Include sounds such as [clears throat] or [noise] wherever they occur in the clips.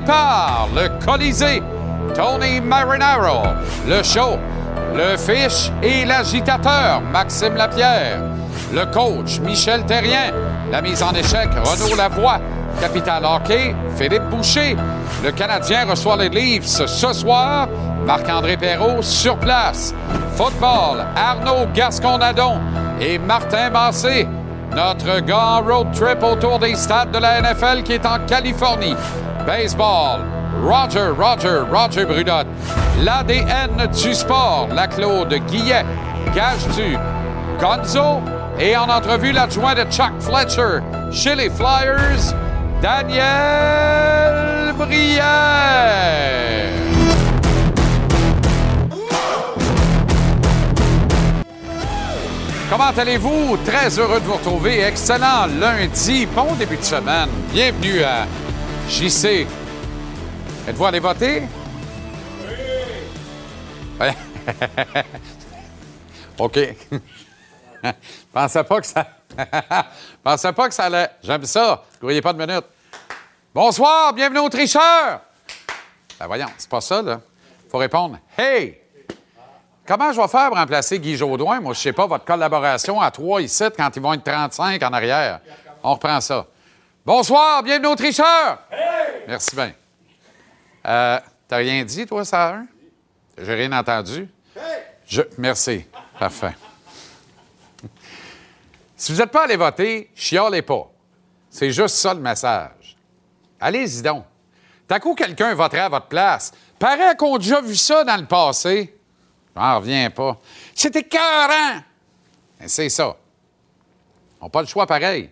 départ, le Colisée, Tony Marinaro, le show, le fiche et l'agitateur, Maxime Lapierre, le coach, Michel Terrien, la mise en échec, Renaud Lavoie, Capital Hockey, Philippe Boucher. Le Canadien reçoit les Leafs ce soir. Marc-André Perrault sur place. Football, Arnaud Gasconadon et Martin Massé. Notre grand road trip autour des stades de la NFL qui est en Californie. Baseball, Roger, Roger, Roger Brudotte. L'ADN du sport, la Claude Guillet. Gage-tu, Gonzo? Et en entrevue, l'adjoint de Chuck Fletcher chez les Flyers, Daniel Brière. Comment allez-vous? Très heureux de vous retrouver. Excellent lundi. Bon début de semaine. Bienvenue à JC. Êtes-vous allé voter? Oui. [laughs] OK. [laughs] Pensais pas que ça. [laughs] Pensais pas que ça allait. J'aime ça. Ne courriez pas de minutes. Bonsoir, bienvenue aux tricheurs. Ben voyons, c'est pas ça, là. Faut répondre Hey! Comment je vais faire pour remplacer Guy Jodoin? Moi, je sais pas, votre collaboration à trois ici quand ils vont être 35 en arrière. On reprend ça. Bonsoir, bienvenue aux tricheurs! Merci bien. Euh, T'as rien dit, toi, ça? J'ai rien entendu. Je... Merci. Parfait. Si vous n'êtes pas allé voter, chialez pas. C'est juste ça le message. Allez-y donc. T'as coup, quelqu'un voterait à votre place. Paraît qu'on a déjà vu ça dans le passé. J'en reviens pas. C'était écœurant. Mais C'est ça. On n'a pas le choix pareil.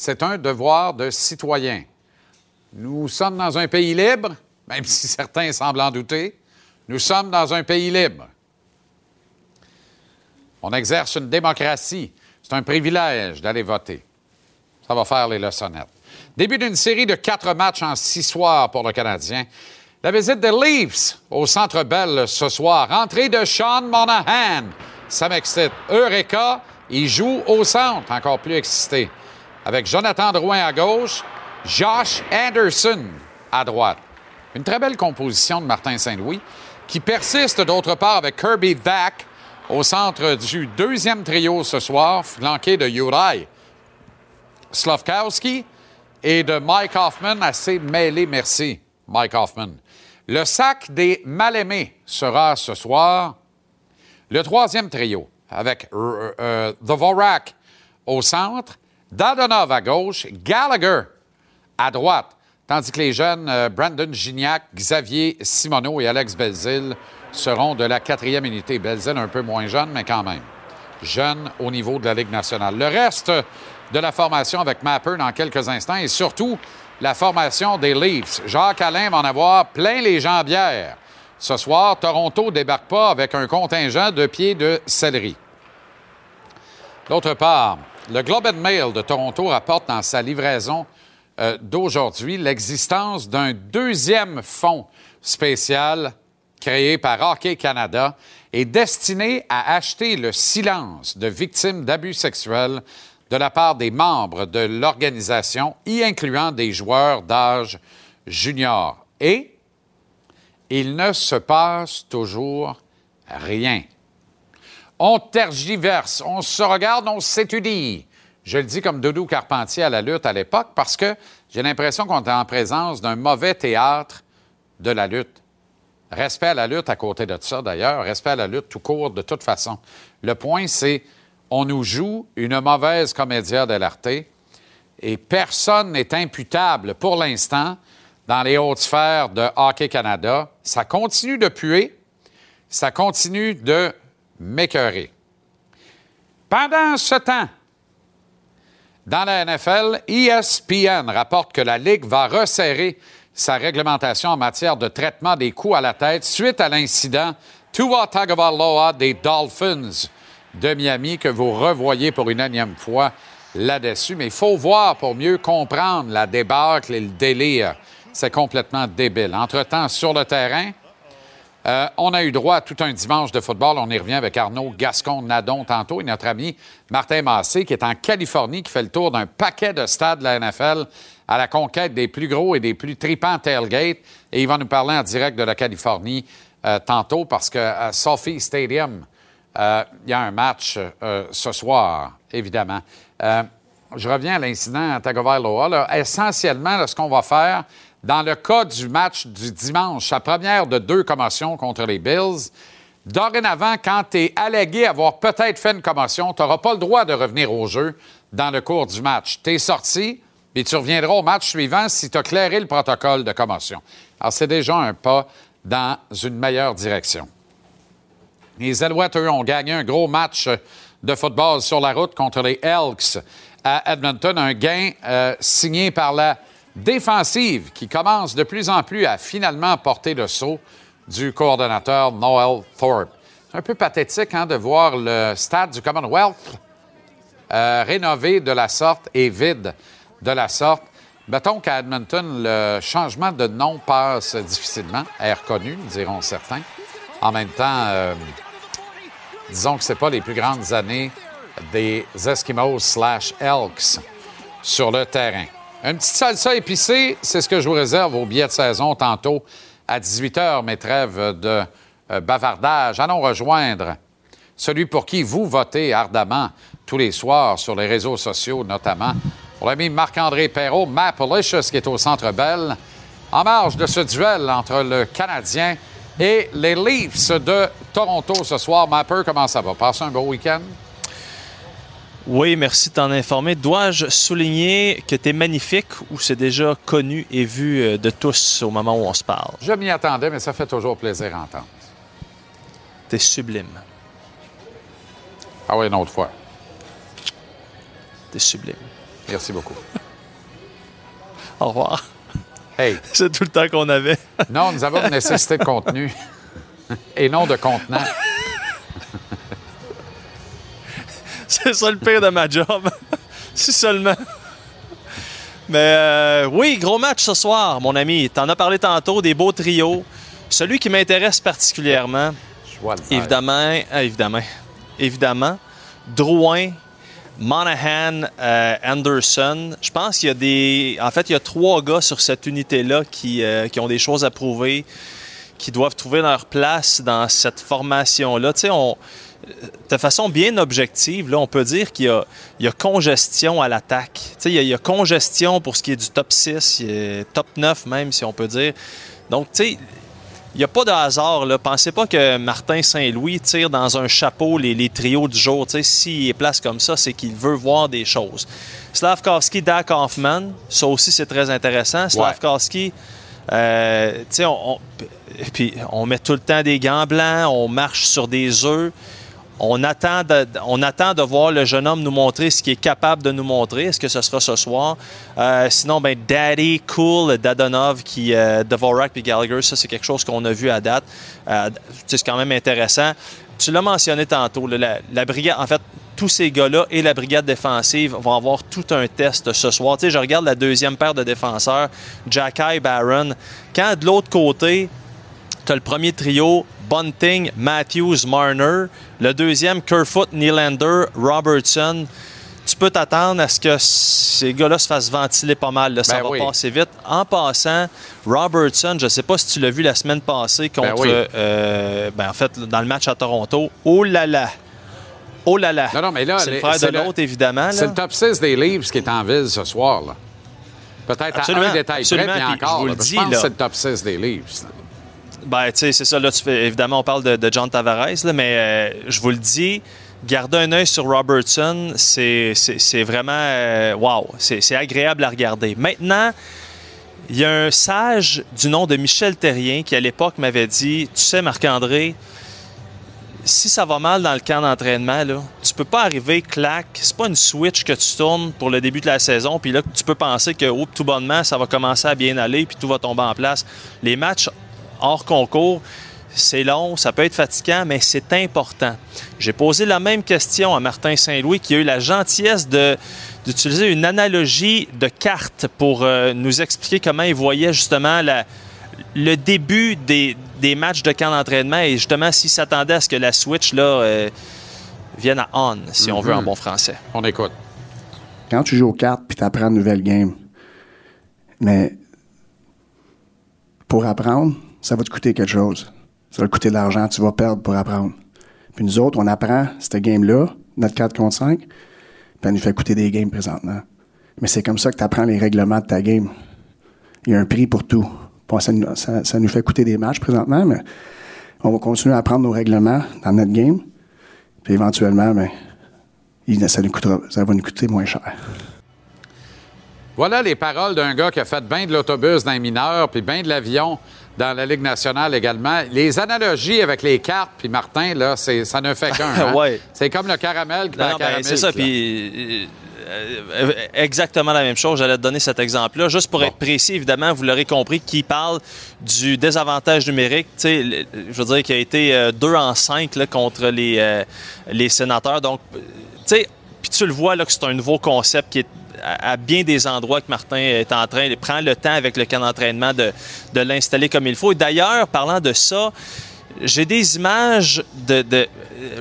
C'est un devoir de citoyen. Nous sommes dans un pays libre, même si certains semblent en douter. Nous sommes dans un pays libre. On exerce une démocratie. C'est un privilège d'aller voter. Ça va faire les leçonnettes. Début d'une série de quatre matchs en six soirs pour le Canadien. La visite des Leafs au Centre Bell ce soir. Entrée de Sean Monahan. Ça m'excite. Eureka, il joue au centre, encore plus excité. Avec Jonathan Drouin à gauche, Josh Anderson à droite. Une très belle composition de Martin Saint-Louis qui persiste d'autre part avec Kirby Vac au centre du deuxième trio ce soir, flanqué de Uri Slavkowski et de Mike Hoffman, assez mêlé, merci, Mike Hoffman. Le sac des mal-aimés sera ce soir le troisième trio, avec euh, euh, Dvorak au centre, Dadonov à gauche, Gallagher à droite, tandis que les jeunes euh, Brandon Gignac, Xavier Simoneau et Alex Belzil seront de la quatrième unité. Belzil un peu moins jeune, mais quand même jeune au niveau de la Ligue nationale. Le reste de la formation avec Mapper dans quelques instants et surtout la formation des Leafs. Jacques Alain va en avoir plein les jambières. Ce soir, Toronto débarque pas avec un contingent de pieds de céleri. D'autre part, le Globe and Mail de Toronto rapporte dans sa livraison euh, d'aujourd'hui l'existence d'un deuxième fonds spécial créé par Hockey Canada et destiné à acheter le silence de victimes d'abus sexuels de la part des membres de l'organisation, y incluant des joueurs d'âge junior. Et il ne se passe toujours rien. On tergiverse, on se regarde, on s'étudie. Je le dis comme Doudou Carpentier à la lutte à l'époque parce que j'ai l'impression qu'on est en présence d'un mauvais théâtre de la lutte. Respect à la lutte à côté de ça, d'ailleurs. Respect à la lutte tout court, de toute façon. Le point, c'est on nous joue une mauvaise comédia de l'arté et personne n'est imputable pour l'instant dans les hautes sphères de Hockey Canada. Ça continue de puer, ça continue de m'écœurer. Pendant ce temps, dans la NFL, ESPN rapporte que la Ligue va resserrer sa réglementation en matière de traitement des coups à la tête suite à l'incident Tua Tagovailoa des Dolphins de Miami que vous revoyez pour une énième fois là-dessus. Mais il faut voir pour mieux comprendre la débâcle et le délire. C'est complètement débile. Entre-temps, sur le terrain, Euh, on a eu droit à tout un dimanche de football. On y revient avec Arnaud Gascon-Nadon tantôt et notre ami Martin Massé, qui est en Californie, qui fait le tour d'un paquet de stades de la NFL à la conquête des plus gros et des plus tripants tailgates. Et il va nous parler en direct de la Californie euh, tantôt parce que Sophie Stadium, euh, il y a un match ce soir, évidemment. je reviens à l'incident à Tagovailoa. Essentiellement, ce qu'on va faire, dans le cas du match du dimanche, sa première de deux commotions contre les Bills, dorénavant, quand tu es allégué avoir peut-être fait une commotion, tu n'auras pas le droit de revenir au jeu dans le cours du match. Tu es sorti, et tu reviendras au match suivant si tu as clairé le protocole de commotion. Alors, c'est déjà un pas dans une meilleure direction. Les Alouettes, ont gagné un gros match de football sur la route contre les Elks à Edmonton. Un gain euh, signé par la défensive qui commence de plus en plus à finalement porter le saut du coordonnateur Noel Thorpe. C'est un peu pathétique hein, de voir le stade du Commonwealth euh, rénové de la sorte et vide de la sorte. Mettons qu'à Edmonton, le changement de nom passe difficilement, est reconnu, diront certains. En même temps, euh, disons que ce pas les plus grandes années des Eskimos slash Elks sur le terrain. Une petite salsa épicée, c'est ce que je vous réserve au billet de saison tantôt à 18 h, mes trêves de euh, bavardage. Allons rejoindre celui pour qui vous votez ardemment tous les soirs sur les réseaux sociaux, notamment pour l'ami Marc-André Perrault, Mapalicious, qui est au Centre Bell, en marge de ce duel entre le Canadien et les Leafs de Toronto ce soir. Mapper, comment ça va? Passez un beau week-end? Oui, merci de t'en informer. Dois-je souligner que tu es magnifique ou c'est déjà connu et vu euh, de tous au moment où on se parle? Je m'y attendais, mais ça fait toujours plaisir à entendre. Tu es sublime. Ah oui, une autre fois. Tu es sublime. Merci beaucoup. [laughs] Au revoir. Hey. [laughs] C'est tout le temps qu'on avait. non, nous avons une nécessité de contenu [laughs] et non de contenant. [laughs] C'est ça le pire de ma job. [laughs] si seulement. Mais euh, oui, gros match ce soir, mon ami. T'en as parlé tantôt, des beaux trios. Celui qui m'intéresse particulièrement, évidemment, euh, évidemment, évidemment, Drouin, Monahan, euh, Anderson. Je pense qu'il y a des. En fait, il y a trois gars sur cette unité-là qui, qui ont des choses à prouver, qui doivent trouver leur place dans cette formation-là. Tu sais, on de façon bien objective, là, on peut dire qu'il y, a, congestion à l'attaque. Il y, a, il y a congestion pour ce qui est du top 6, top 9 même, si on peut dire. Donc, tu sais, il n'y a pas de hasard. Là. Pensez pas que Martin Saint-Louis tire dans un chapeau les, trios du jour. S'il est place comme ça, c'est qu'il veut voir des choses. Slavkovski, Dak Hoffman, ça aussi c'est très intéressant. Slavkovski, euh, on, puis on met tout le temps des gants blancs, on marche sur des œufs. On attend, de, voir le jeune homme nous montrer ce qu'il est capable de nous montrer. Est-ce que ce sera ce soir? Euh, sinon, ben, Daddy, Cool, Dadonov, qui, euh, Dvorak et Gallagher, ça, c'est quelque chose qu'on a vu à date. Euh, c'est quand même intéressant. Tu l'as mentionné tantôt, la, brigade, en fait, tous ces gars-là et la brigade défensive vont avoir tout un test ce soir. Tu sais, je regarde la deuxième paire de défenseurs, Jacky Barron. Quand de l'autre côté, tu as le premier trio, Bunting, Matthews, Marner. Le deuxième, Kerfoot, Nylander, Robertson. Tu peux t'attendre à ce que ces gars-là se fassent ventiler pas mal. Ça ben va passer vite. En passant, Robertson, je ne sais pas si tu l'as vu la semaine passée ben contre. Euh, ben en fait, dans le match à Toronto. Oh là là! Oh là là! Non, non, mais là, c'est le frère de l'autre, évidemment. C'est le top 6 des livres qui est en ville ce soir. Peut-être à un détail près, puis encore. Je, dis, je pense que c'est le top 6 des livres. Ben, tu sais, c'est ça. Là, tu évidemment, on parle de, John Tavares, mais euh, je vous le dis, garder un œil sur Robertson, c'est vraiment. Euh, wow! C'est agréable à regarder. Maintenant, il y a un sage du nom de Michel Terrien qui, à l'époque, m'avait dit Tu sais, Marc-André, si ça va mal dans le camp d'entraînement, là, tu peux pas arriver, clac, c'est pas une switch que tu tournes pour le début de la saison, puis là, tu peux penser que, tout bonnement, ça va commencer à bien aller, puis tout va tomber en place. Les matchs hors concours, c'est long, ça peut être fatigant, mais c'est important. J'ai posé la même question à Martin Saint-Louis qui a eu la gentillesse d'utiliser une analogie de carte pour euh, nous expliquer comment il voyait justement le début des, des matchs de camp d'entraînement et justement s'il s'attendait à ce que la Switch là, euh, vienne à on, si on veut en bon français. On écoute. Quand tu joues aux cartes puis tu apprends une nouvelle game, mais pour apprendre, ça va te coûter quelque chose. Ça va te coûter de l'argent, tu vas perdre pour apprendre. Puis nous autres, on apprend cette game-là, notre 4 contre 5, puis elle nous fait coûter des games présentement. Mais c'est comme ça que tu apprends les règlements de ta game. Il y a un prix pour tout. Ça, nous- fait coûter des matchs présentement, mais on va continuer à apprendre nos règlements dans notre game. Puis éventuellement, ben, ça, ça va nous coûter moins cher. Voilà les paroles d'un gars qui a fait bien de l'autobus dans les mineurs, puis bien de l'avion dans la Ligue nationale également. Les analogies avec les cartes, puis Martin, là, c'est, ça ne fait qu'un. [laughs] hein? Ouais. C'est comme le caramel qui Non, non, la ben, c'est ça. Puis euh, euh, exactement la même chose. J'allais te donner cet exemple-là. Juste pour Bon. être précis, évidemment, vous l'aurez compris, qui parle du désavantage numérique. Tu sais, le- je veux dire, qui a été euh, 2 en 5 là, contre les, euh, les sénateurs. Donc, euh, tu sais, puis tu le vois là, que c'est un nouveau concept qui est à, à bien des endroits que Martin est en train, il prend le temps avec le camp d'entraînement de, de l'installer comme il faut. Et d'ailleurs, parlant de ça, j'ai des images de, de-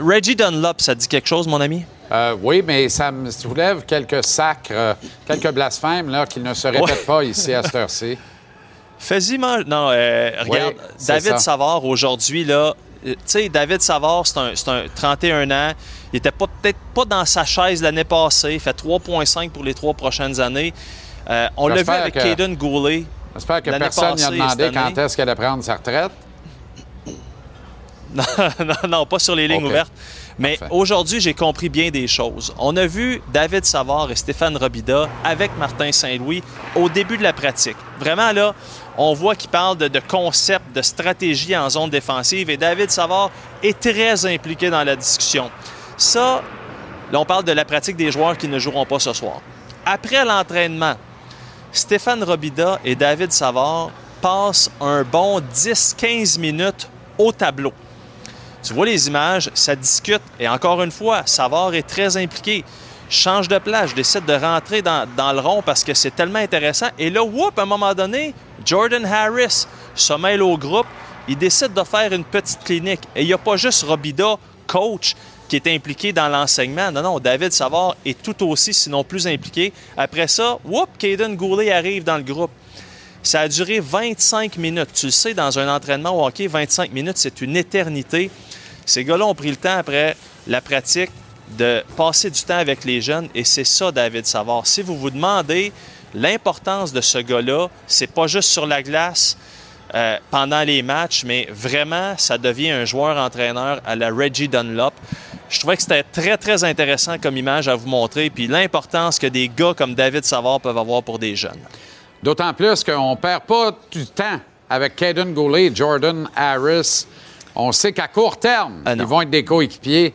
Reggie Dunlop, ça dit quelque chose, mon ami? Euh, oui, mais ça me soulève quelques sacres, euh, quelques blasphèmes là, qui ne se répètent Ouais. pas ici à cette heure-ci. [laughs] Fais-y manger. Non, euh, regarde, Oui, David ça. Savard aujourd'hui, là, tu sais, David Savard, c'est un, un 31 ans. Il était pas peut-être pas dans sa chaise l'année passée. Il fait 3,5 pour les trois prochaines années. Euh, on l'a vu avec que- Caden Goulet. J'espère que personne n'y a passée et demandé quand est-ce qu'elle allait prendre sa retraite. [laughs] non, non, pas sur les lignes ouvertes. Mais aujourd'hui, j'ai compris bien des choses. On a vu David Savard et Stéphane Robida avec Martin Saint-Louis au début de la pratique. Vraiment, là, on voit qu'ils parlent de, de concept, de stratégie en zone défensive et David Savard est très impliqué dans la discussion. Ça, là, on parle de la pratique des joueurs qui ne joueront pas ce soir. Après l'entraînement, Stéphane Robida et David Savard passent un bon 10-15 minutes au tableau. Tu vois les images, ça discute. Et encore une fois, Savard est très impliqué. Change de place, je décide de rentrer dans, le rond parce que c'est tellement intéressant. Et là, whoop, à un moment donné, Jordan Harris se mêle au groupe. Il décide de faire une petite clinique. Et il n'y a pas juste Robida, coach, qui est impliqué dans l'enseignement. Non, non, David Savard est tout aussi, sinon plus impliqué. Après ça, whoop, Caden Goulet arrive dans le groupe. Ça a duré 25 minutes. Tu le sais, dans un entraînement au hockey, 25 minutes, c'est une éternité. Ces gars-là ont pris le temps après la pratique de passer du temps avec les jeunes et c'est ça, David Savard. Si vous vous demandez l'importance de ce gars-là, c'est pas juste sur la glace euh, pendant les matchs, mais vraiment, ça devient un joueur-entraîneur à la Reggie Dunlop. Je trouvais que c'était très, très intéressant comme image à vous montrer, puis l'importance que des gars comme David Savard peuvent avoir pour des jeunes. D'autant plus qu'on ne perd pas du temps avec Caden Goulet et Jordan Harris. On sait qu'à court terme, Ah ils vont être des coéquipiers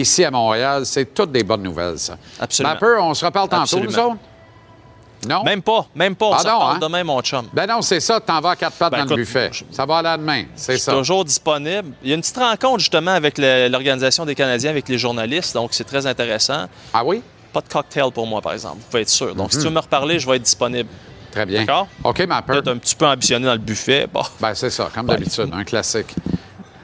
ici à Montréal. C'est toutes des bonnes nouvelles, ça. Absolument. Mapper, on se reparle tantôt, Absolument. nous autres? Non? Même pas, même pas. On Ah s'en non, parle hein? demain, mon chum. Ben non, c'est ça, t'en vas à quatre pattes Ben dans écoute, le buffet. je- Ça va aller demain, c'est ça. toujours disponible. Il y a une petite rencontre justement avec l'Organisation des Canadiens, avec les journalistes, donc c'est très intéressant. Ah oui? Pas de cocktail pour moi, par exemple, vous pouvez être sûr. Donc Mhm. si tu veux me reparler, je vais être disponible. Très bien. D'accord? OK, Mapper. Peut-être un petit peu ambitionné dans le buffet. Bon. Ben c'est ça, comme d'habitude, un classique.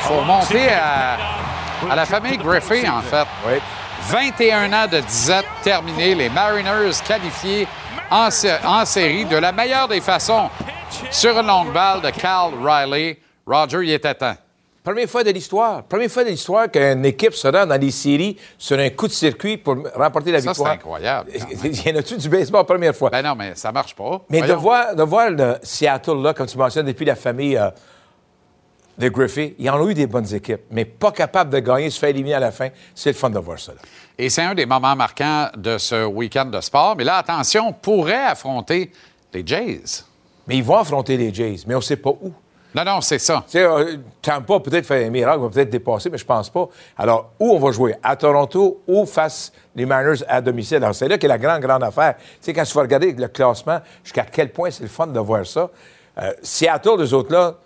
faut monter à, à la famille Griffey, en fait. 21 ans de disette terminés, les Mariners qualifiés en, en série de la meilleure des façons sur une longue balle de Cal Riley. Roger, il était temps. Première fois de l'histoire. Première fois de l'histoire qu'une équipe se rend dans les séries sur un coup de circuit pour remporter la Ça, c'est victoire. incroyable. [laughs] Il y en a-tu du baseball première fois? Ben non, mais ça marche pas. mais de voir, de voir le Seattle, là, comme tu mentionnes, depuis la famille euh, de Griffey, ils en ont eu des bonnes équipes, mais pas capables de gagner, se faire éliminer à la fin. C'est le fun de voir ça. là. Et c'est un des moments marquants de ce week-end de sport. Mais là, attention, on pourrait affronter les Jays. Mais ils vont affronter les Jays, mais on ne sait pas où. Non, non, c'est ça. Tu sais, euh, Tampa peut-être fait un miracle, va peut-être dépasser, mais je pense pas. Alors, où on va jouer? À Toronto ou face les Mariners à domicile? Alors, c'est là qu'est la grande, grande affaire. Tu sais, quand tu vas regarder le classement, jusqu'à quel point c'est le fun de voir ça. Euh, Seattle, les autres là,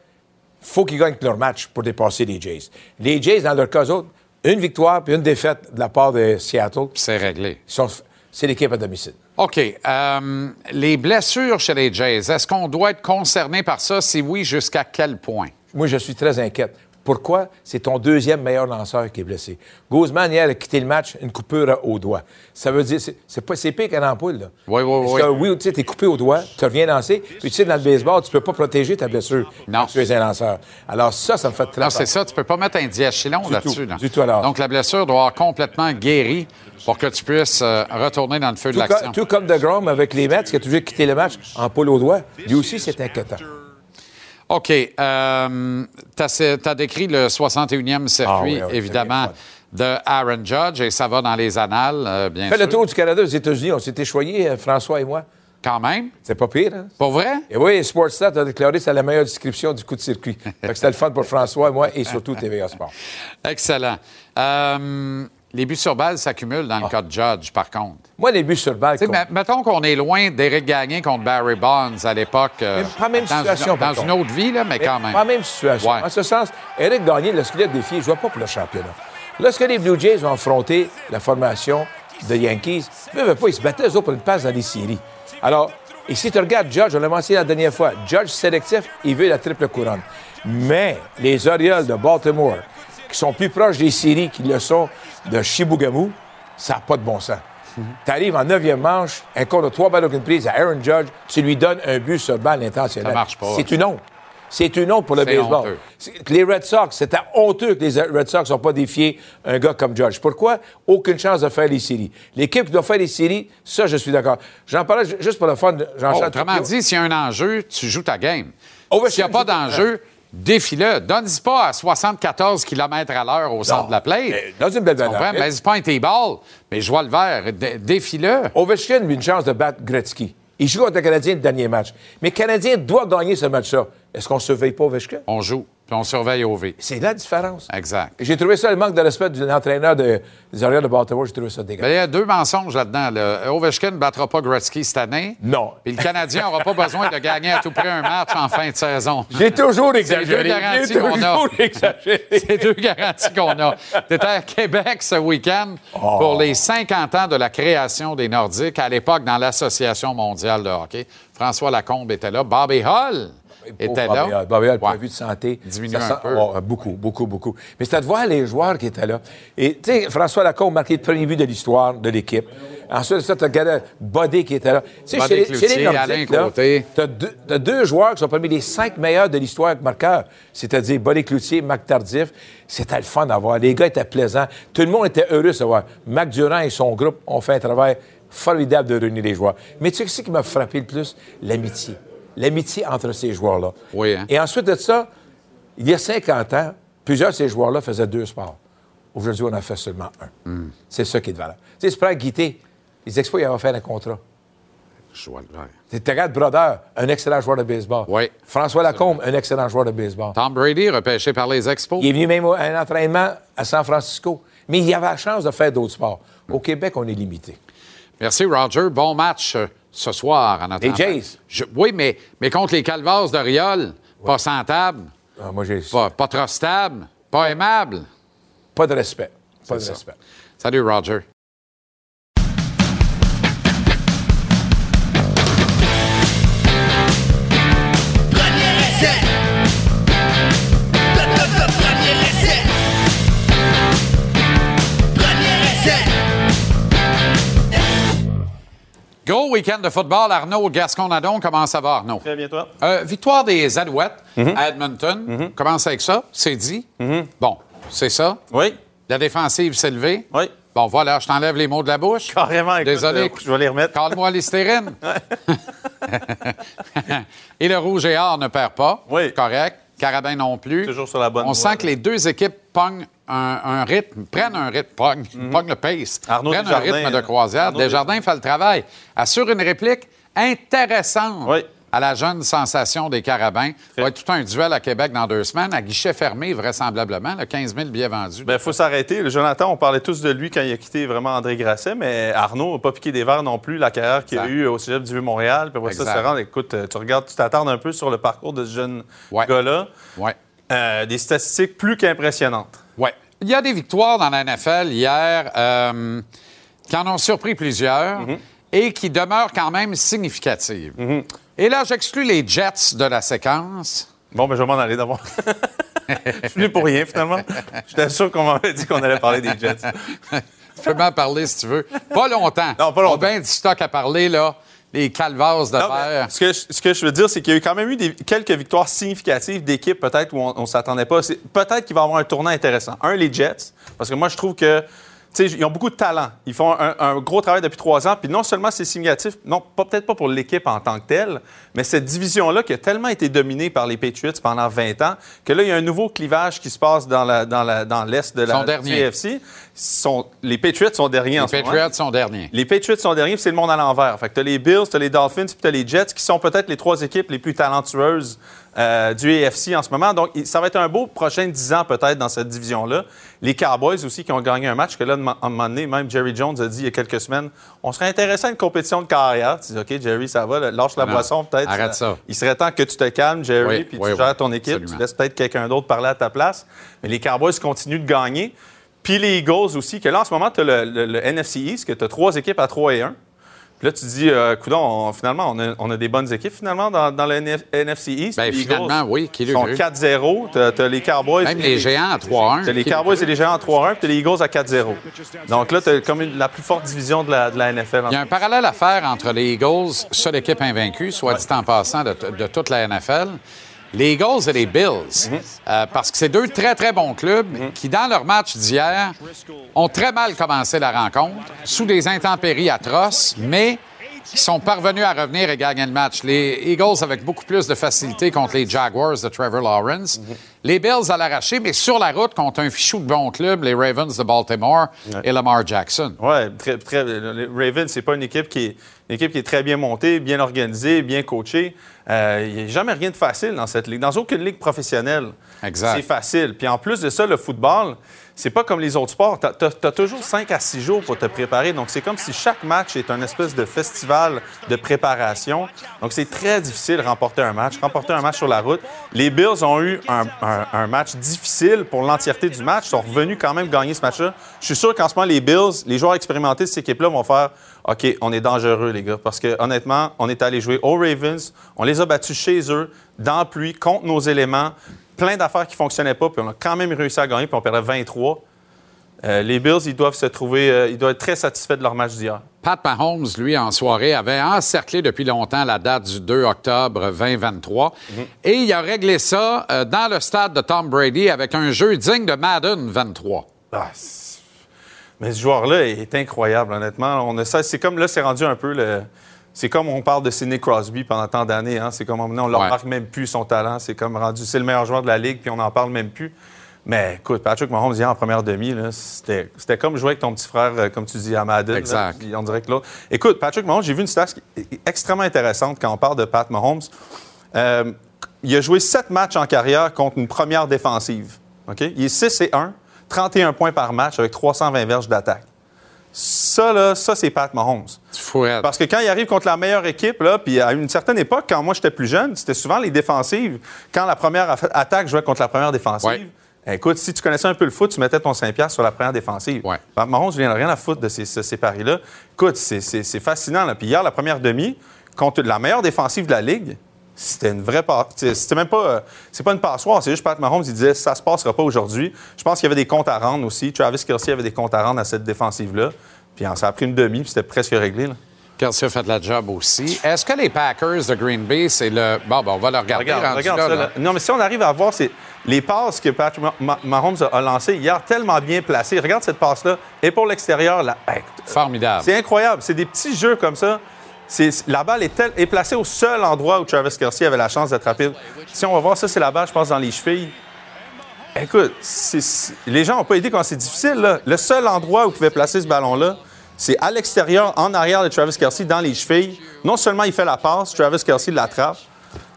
faut qu'ils gagnent leur match pour dépasser les Jays. Les Jays, dans leur cas, eux autres, une victoire puis une défaite de la part de Seattle, C'est réglé. c'est l'équipe à domicile. OK. euh, les blessures chez les Jays, est-ce qu'on doit être concerné par ça? Si oui, jusqu'à quel point? Moi, je suis très inquiète. Pourquoi? C'est ton deuxième meilleur lanceur qui est blessé. Guzman, hier, a quitté le match, une coupure au doigt. Ça veut dire, c'est c'est pas c'est pire qu'un ampoule, là. Oui, oui, Parce oui. que oui, tu sais, t'es coupé au doigt, tu reviens lancer, puis tu sais, dans le baseball, tu peux pas protéger ta blessure Non. tu es un lanceur. Alors ça, ça me fait très Non, c'est ça. Tu peux pas mettre un diachylon là-dessus. là. du tout, alors. Donc, la blessure doit avoir complètement guéri pour que tu puisses euh, retourner dans le feu de l'action. tout comme de Grom avec les Mets, qui a toujours quitté le match en poule au doigt, lui aussi, c'est inquiétant. OK. Euh, tu as, décrit le 61e circuit, Ah oui, oui, évidemment, de Aaron Judge, et ça va dans les annales, euh, bien Fais sûr. le tour du Canada aux États-Unis, on s'était choyés, euh, François et moi. Quand même. C'est pas pire, hein? Pas vrai? Et oui, Sportstat a déclaré que c'est la meilleure description du coup de circuit. [laughs] Fait c'était le fun pour François et moi, et surtout TVA Sport. [laughs] Excellent. Euh, les buts sur balle s'accumulent dans le cas de Judge, par contre. Moi, les buts sur balle, mettons qu'on est loin d'Éric Gagné contre Barry Bonds à l'époque. euh, pas même dans situation, une- Dans une autre vie, là, mais quand même. Pas la même situation. Ouais. En ce sens, Eric Gagné, lorsqu'il a défié, il ne pas pour le championnat. Lorsque les Blue Jays ont affronté la formation de Yankees, ils ne pas, ils se battaient eux autres pour une passe dans les séries. Alors, et si tu regardes Judge, on l'a mentionné la dernière fois, Judge sélectif, il veut la triple couronne. Mais les Orioles de Baltimore, qui sont plus proches des séries qu'ils le sont de Shibougamau, ça n'a pas de bon sens. Tu arrives en neuvième manche, un compte de trois balles aucune prise à Aaron Judge, tu lui donnes un but sur balle intentionnel. Ça marche pas. C'est une honte. C'est une honte pour le baseball. Les Red Sox, c'était honteux que les Red Sox n'ont pas défié un gars comme Judge. Pourquoi? Aucune chance de faire les séries. L'équipe qui doit faire les séries, ça, je suis d'accord. J'en parlais ju- juste pour le fun. Oh, Jean-Charles autrement Trujillo. dit, s'il y a un enjeu, tu joues ta game. Ovechkin S'il n'y a pas d'enjeu, défie-le. Donne-y pas à 74 km à l'heure au centre Non. de la play. Mais dans une belle valeur. Mais c'est pas un T-ball, mais je vois le vert. Dé- Défie-le. Ovechkin a eu une chance de battre Gretzky. Il joue contre le Canadien le dernier match. Mais le Canadien doit gagner ce match-là. Est-ce qu'on ne surveille pas Ovechkin? On joue, puis on surveille au V. C'est la différence. Exact. J'ai trouvé ça le manque de respect de l'entraîneur de- des Orioles de Baltimore. J'ai trouvé ça dégueulasse. Il y a deux mensonges là-dedans. là. Ovechkin ne battra pas Gretzky cette année. Non. Puis le Canadien n'aura pas besoin de gagner à tout prix un match en fin de saison. J'ai toujours deux exagéré. garanties J'ai qu'on a. exagéré. C'est deux garanties qu'on a. Tu étais à Québec ce week-end Oh. pour les 50 ans de la création des Nordiques, à l'époque dans l'Association mondiale de hockey. François Lacombe était là. Bobby Hall était là? Ouais. point de vue de santé. Un peu. oh, beaucoup, beaucoup, beaucoup. Mais c'était de voir les joueurs qui étaient là. Et, tu sais, François Lacombe marqué le premier but de l'histoire de l'équipe. Ensuite, ça, tu regardais Bodé qui était là. Tu sais, chez, les- Cloutier, chez les Nordiques, Côté. t'as deux, deux joueurs qui sont parmi les cinq meilleurs de l'histoire avec marqueur. C'est-à-dire Bodé Cloutier, Mac Tardif. C'était le fun à voir. Les gars étaient plaisants. Tout le monde était heureux de se voir. Mac Durand et son groupe ont fait un travail formidable de réunir les joueurs. Mais tu sais ce qui m'a frappé le plus? L'amitié. L'amitié entre ces joueurs-là. Oui, hein? Et ensuite de ça, il y a 50 ans, plusieurs de ces joueurs-là faisaient deux sports. Aujourd'hui, on en fait seulement un. Hmm. C'est ça qui est de valeur. Tu sais, c'est pas Guité. Les Expos, ils avaient fait un contrat. Je vois le vert. Tu regardes Brodeur, un excellent joueur de baseball. Oui. François Lacombe, un excellent joueur de baseball. Tom Brady, repêché par les Expos. Il est venu même à un entraînement à San Francisco. Mais il avait la chance de faire d'autres sports. Au Québec, on est limité. Merci, Roger. Bon match ce soir à notre Les. Jays? Je- oui, mais, mais contre les Calvas de Riol, pas sans table, Ah, moi, j'ai pas, pas trop stable, pas aimable. pas de respect. Pas de ça. respect. Salut, Roger. Gros week-end de football. Arnaud Gascon-Nadon, comment ça va, Arnaud? Très bien, toi. Euh, victoire des Alouettes Mhm. à Edmonton. Commence avec ça, c'est dit? Bon, c'est ça? Oui, La défensive s'est levée? oui. Bon, voilà, je t'enlève les mots de la bouche. Carrément, écoute, Désolé. euh, je vais les remettre. Parle-moi l'hystérine. [laughs] [laughs] et le rouge et or ne perd pas. Oui. Correct. Carabin non plus. Toujours sur la bonne On voie. sent que les deux équipes pognent un, un rythme, prennent un rythme, pognent, [laughs] pognent le pace, Mhm. Arnaud prennent Desjardins, un rythme de euh, croisière. Arnaud Desjardins fait le travail. Assure une réplique intéressante. Oui. À la jeune sensation des Carabins. Ça va être tout un duel à Québec dans deux semaines, à guichet fermé, vraisemblablement. là, 15 000 billets vendus. Il Ben, faut s'arrêter. Le Jonathan, on parlait tous de lui quand il a quitté vraiment André Grasset, mais Arnaud n'a pas piqué des verres non plus, la carrière qu'il a eue au Cégep du Vieux-Montréal. Puis après ça, se rend. Écoute, euh, tu regardes, tu t'attardes un peu sur le parcours de ce jeune Ouais. gars-là. Ouais. Euh, des statistiques plus qu'impressionnantes. Ouais. Il y a des victoires dans la NFL hier euh, qui en ont surpris plusieurs et qui demeurent quand même significatives. Et là, j'exclus les Jets de la séquence. Bon, ben, je vais m'en aller d'abord. [laughs] Je suis venu pour rien, finalement. J'étais sûr qu'on m'avait dit qu'on allait parler des Jets. Tu peux m'en parler si tu veux. Pas longtemps. Non, pas longtemps. On a bien du stock à parler, là. Les mais verre. ce, que je, ce que je veux dire, c'est qu'il y a eu quand même eu des- quelques victoires significatives d'équipes, peut-être, où on ne s'attendait pas. Peut-être qu'il va y avoir un tournant intéressant. Un, les Jets, parce que moi, je trouve que. Ils ont beaucoup de talent. Ils font un, un gros travail depuis trois ans. Puis non seulement c'est significatif, non, peut-être pas pour l'équipe en tant que telle, mais cette division-là qui a tellement été dominée par les Patriots pendant 20 ans, que là, il y a un nouveau clivage qui se passe dans la- dans la- dans l'est de la. CFC. Sont, les Patriots sont derniers en Les ce moment. Patriots sont derniers. Les Patriots sont derniers, puis c'est le monde à l'envers. Fait que t'as les Bills, t'as les Dolphins, puis t'as les Jets, qui sont peut-être les trois équipes les plus talentueuses euh, du AFC en ce moment. Donc, ça va être un beau prochain 10 ans peut-être dans cette division-là. Les Cowboys aussi qui ont gagné un match que là, à un moment donné, même Jerry Jones a dit il y a quelques semaines, on serait intéressé à une compétition de carrière. Tu dis, OK, Jerry, ça va, lâche la Non, boisson peut-être. arrête ça. Il serait temps que tu te calmes, Jerry, Oui, puis oui, tu oui, gères ton équipe. absolument. Tu laisses peut-être quelqu'un d'autre parler à ta place. Mais les Cowboys continuent de gagner. Puis les Eagles aussi, que là, en ce moment, tu as le, le- le NFC East, que tu as trois équipes à 3 et 1. Puis là, tu dis, euh, coudonc, on- finalement, on a, on a des bonnes équipes, finalement, dans, dans NF NFC East. Les finalement, Eagles oui, qui l'eût sont cru? 4-0. Tu as, les Cowboys. Même et les géants à 3-1. Tu as les Cowboys et les Géants à 3-1, puis tu as les Eagles à 4-0. Donc là, tu as comme une- la plus forte division de la, de la NFL. Il y a un parallèle à faire entre les Eagles, seule équipe invaincue, soit dit en passant, de, de toute la NFL. Les Eagles et les Bills. Euh, parce que c'est deux très, très bons clubs qui, dans leur match d'hier, ont très mal commencé la rencontre, sous des intempéries atroces, mais qui sont parvenus à revenir et gagner le match. Les Eagles avec beaucoup plus de facilité contre les Jaguars de Trevor Lawrence. Les Bills à l'arraché, mais sur la route contre un fichou de bons clubs, les Ravens de Baltimore et Lamar Jackson. Oui, très, très, les Ravens, c'est pas une équipe qui est une équipe qui est très bien montée, bien organisée, bien coachée. Euh, Il n'y a jamais rien de facile dans cette ligue. Dans aucune ligue professionnelle, c'est facile. Puis en plus de ça, le football, c'est pas comme les autres sports. Tu as, toujours 5 à 6 jours pour te préparer. Donc c'est comme si chaque match est un espèce de festival de préparation. Donc c'est très difficile de remporter un match. Remporter un match sur la route. Les Bills ont eu un, match difficile pour l'entièreté du match. Ils sont revenus quand même gagner ce match-là. Je suis sûr qu'en ce moment, les Bills, les joueurs expérimentés de cette équipe-là vont faire OK, on est dangereux, les gars. Parce que honnêtement, on est allé jouer aux Ravens. On les a battus chez eux, dans la pluie, contre nos éléments. Plein d'affaires qui ne fonctionnaient pas, puis on a quand même réussi à gagner, puis on perdait 23. Euh, les Bills, ils doivent se trouver, euh, ils doivent être très satisfaits de leur match d'hier. Pat Mahomes, lui, en soirée, avait encerclé depuis longtemps la date du 2 octobre 2023. Et il a réglé ça euh, dans le stade de Tom Brady avec un jeu digne de Madden 23. Ah, mais ce joueur-là est incroyable, honnêtement. On a ça, c'est comme là, c'est rendu un peu le. C'est comme on parle de Sidney Crosby pendant tant d'années. Hein? C'est comme on ne Ouais. remarque même plus son talent. C'est comme rendu. C'est le meilleur joueur de la ligue, puis on n'en parle même plus. Mais écoute, Patrick Mahomes, hier en première demi, là, c'était comme jouer avec ton petit frère, euh, comme tu dis, à Madden. là, Exact. puis on dirait que l'autre. Écoute, Patrick Mahomes, j'ai vu une stat extrêmement intéressante quand on parle de Pat Mahomes. Euh, il a joué sept matchs en carrière contre une première défensive. Il est 6 et 1, 31 points par match avec 320 verges d'attaque. Ça, là, ça, c'est Pat Mahomes. Parce que quand il arrive contre la meilleure équipe, là, puis à une certaine époque, quand moi j'étais plus jeune, c'était souvent les défensives. Quand la première attaque jouait contre la première défensive, Ouais. écoute, si tu connaissais un peu le foot, tu mettais ton 5$ sur la première défensive. Ouais. Pat Mahomes, il n'a rien à foutre de ces, ces- paris-là. Écoute, c'est- fascinant. Là. Puis hier, la première demi, contre la meilleure défensive de la Ligue, c'était une vraie passe. C'était même pas. euh, C'est pas une passoire, c'est juste Pat Mahomes, il disait ça se passera pas aujourd'hui. Je pense qu'il y avait des comptes à rendre aussi. Travis Kelsey avait des comptes à rendre à cette défensive-là. Puis hein, ça a pris une demi, puis c'était presque réglé. Là. Kelsey a fait de la job aussi. Est-ce que les Packers de Green Bay, c'est le. Bon, ben, on va le regarder. Regarde, regarde là, ça. là. là. Non, mais si on arrive à voir c'est les passes que Patrick Ma- Ma- Mahomes a, lancées hier, tellement bien placées. Regarde cette passe-là. Et pour l'extérieur, là, hey, Formidable. c'est incroyable. C'est des petits jeux comme ça. La balle est, tel- est placée au seul endroit où Travis Kelsey avait la chance rapide. Si on va voir ça, c'est la balle, je pense, dans les chevilles. Écoute, les gens n'ont pas idée quand c'est difficile. là. Le seul endroit où ils pouvaient placer ce ballon-là, c'est à l'extérieur, en arrière de Travis Kelsey, dans les chevilles. Non seulement il fait la passe, Travis Kelsey l'attrape.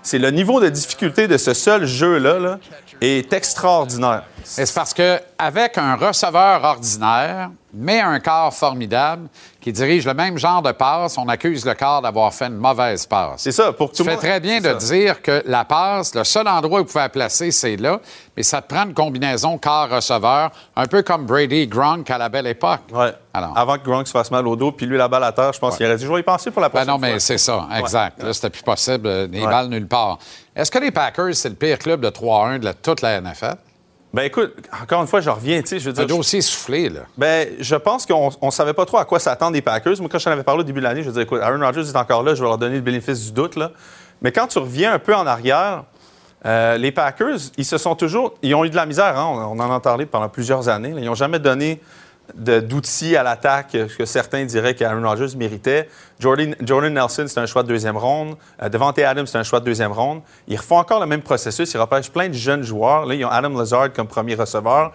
C'est le niveau de difficulté de ce seul jeu-là là, est extraordinaire. C'est parce que avec un receveur ordinaire, mais un corps formidable qui dirige le même genre de passe, on accuse le corps d'avoir fait une mauvaise passe. C'est ça, pour tout le monde- très bien de ça. dire que la passe, le seul endroit où vous pouvez la placer, c'est là, mais ça te prend une combinaison corps-receveur, un peu comme Brady Gronk à la belle époque. Ouais. Alors. Avant que Gronk se fasse mal au dos, puis lui, la balle à terre, je pense qu'il aurait vais y penser pour la Ben prochaine non, mais c'est ça, exact. Là, c'était plus possible, euh, des Ouais. balles nulle part. Est-ce que les Packers, c'est le pire club de 3-1 de la- toute la NFL? Ben écoute, encore une fois, je reviens, tu sais, je veux Un dire. dossier soufflé, là. Ben, je pense qu'on ne savait pas trop à quoi s'attendre des Packers. Moi, quand je t'en avais parlé au début de l'année, je disais, écoute, Aaron Rodgers est encore là, je vais leur donner le bénéfice du doute. Là. Mais quand tu reviens un peu en arrière, euh, les Packers, ils se sont toujours. Ils ont eu de la misère, hein, on, on en a parlé pendant plusieurs années. là. Ils n'ont jamais donné d'outils à l'attaque que, certains diraient qu'Aaron Rodgers méritait. Jordan, Jordan Nelson, c'est un choix de deuxième ronde. Euh, Devante Adams, c'est un choix de deuxième ronde. Ils refont encore le même processus. Ils repêchent plein de jeunes joueurs. Là, ils ont Adam Lazard comme premier receveur.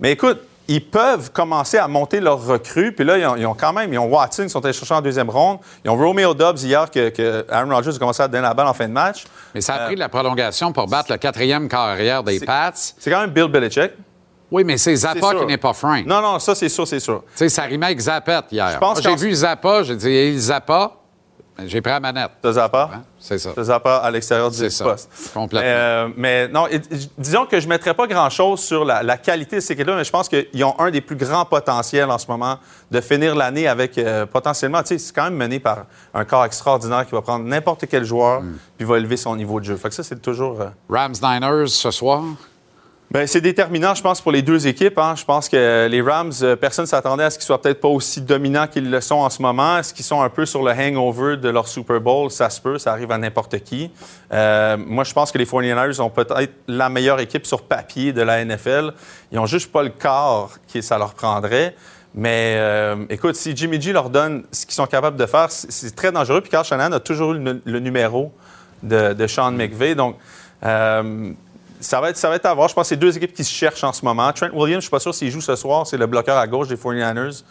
Mais écoute, ils peuvent commencer à monter leurs recrues. Puis là, ils ont, ils ont quand même, ils ont Watson qui sont allés chercher en deuxième ronde. Ils ont Romeo Dobbs hier que, que Aaron Rodgers a commencé à donner la balle en fin de match. Mais ça a pris de la prolongation pour battre le quatrième carrière des Pats. C'est quand même Bill Belichick. Oui, mais c'est Zappa qui n'est pas Frank. Non, non, ça, c'est sûr, c'est sûr. Tu sais, ça rimait avec Zappette hier. j'ai vu Zappa, j'ai dit, hey, Zappa, j'ai pris la manette. T'as Zappa? Hein? C'est ça. T'as Zappa à l'extérieur du ça. poste. Complètement. Mais, euh, mais non, et- disons que je ne mettrais pas grand-chose sur la, la qualité de ces équipes-là, mais je pense qu'ils ont un des plus grands potentiels en ce moment de finir l'année avec euh, potentiellement, tu sais, c'est quand même mené par un corps extraordinaire qui va prendre n'importe quel joueur Hmm. puis va élever son niveau de jeu. Fait que ça, c'est toujours. euh, Rams Niners ce soir. Ben, c'est déterminant, je pense, pour les deux équipes. hein. Je pense que les Rams, euh, personne ne s'attendait à ce qu'ils soient peut-être pas aussi dominants qu'ils le sont en ce moment. Est-ce qu'ils sont un peu sur le hangover de leur Super Bowl? Ça se peut, ça arrive à n'importe qui. Euh, moi, je pense que les 49ers ont peut-être la meilleure équipe sur papier de la NFL. Ils ont juste pas le corps que ça leur prendrait. Mais euh, écoute, si Jimmy G leur donne ce qu'ils sont capables de faire, c'est- très dangereux. Puis Carl Shanahan a toujours eu le, numéro de, Sean McVay. Donc, ça va, être, ça va être à voir. Je pense que c'est deux équipes qui se cherchent en ce moment. Trent Williams, je ne suis pas sûr s'il joue ce soir. C'est le bloqueur à gauche des 49ers.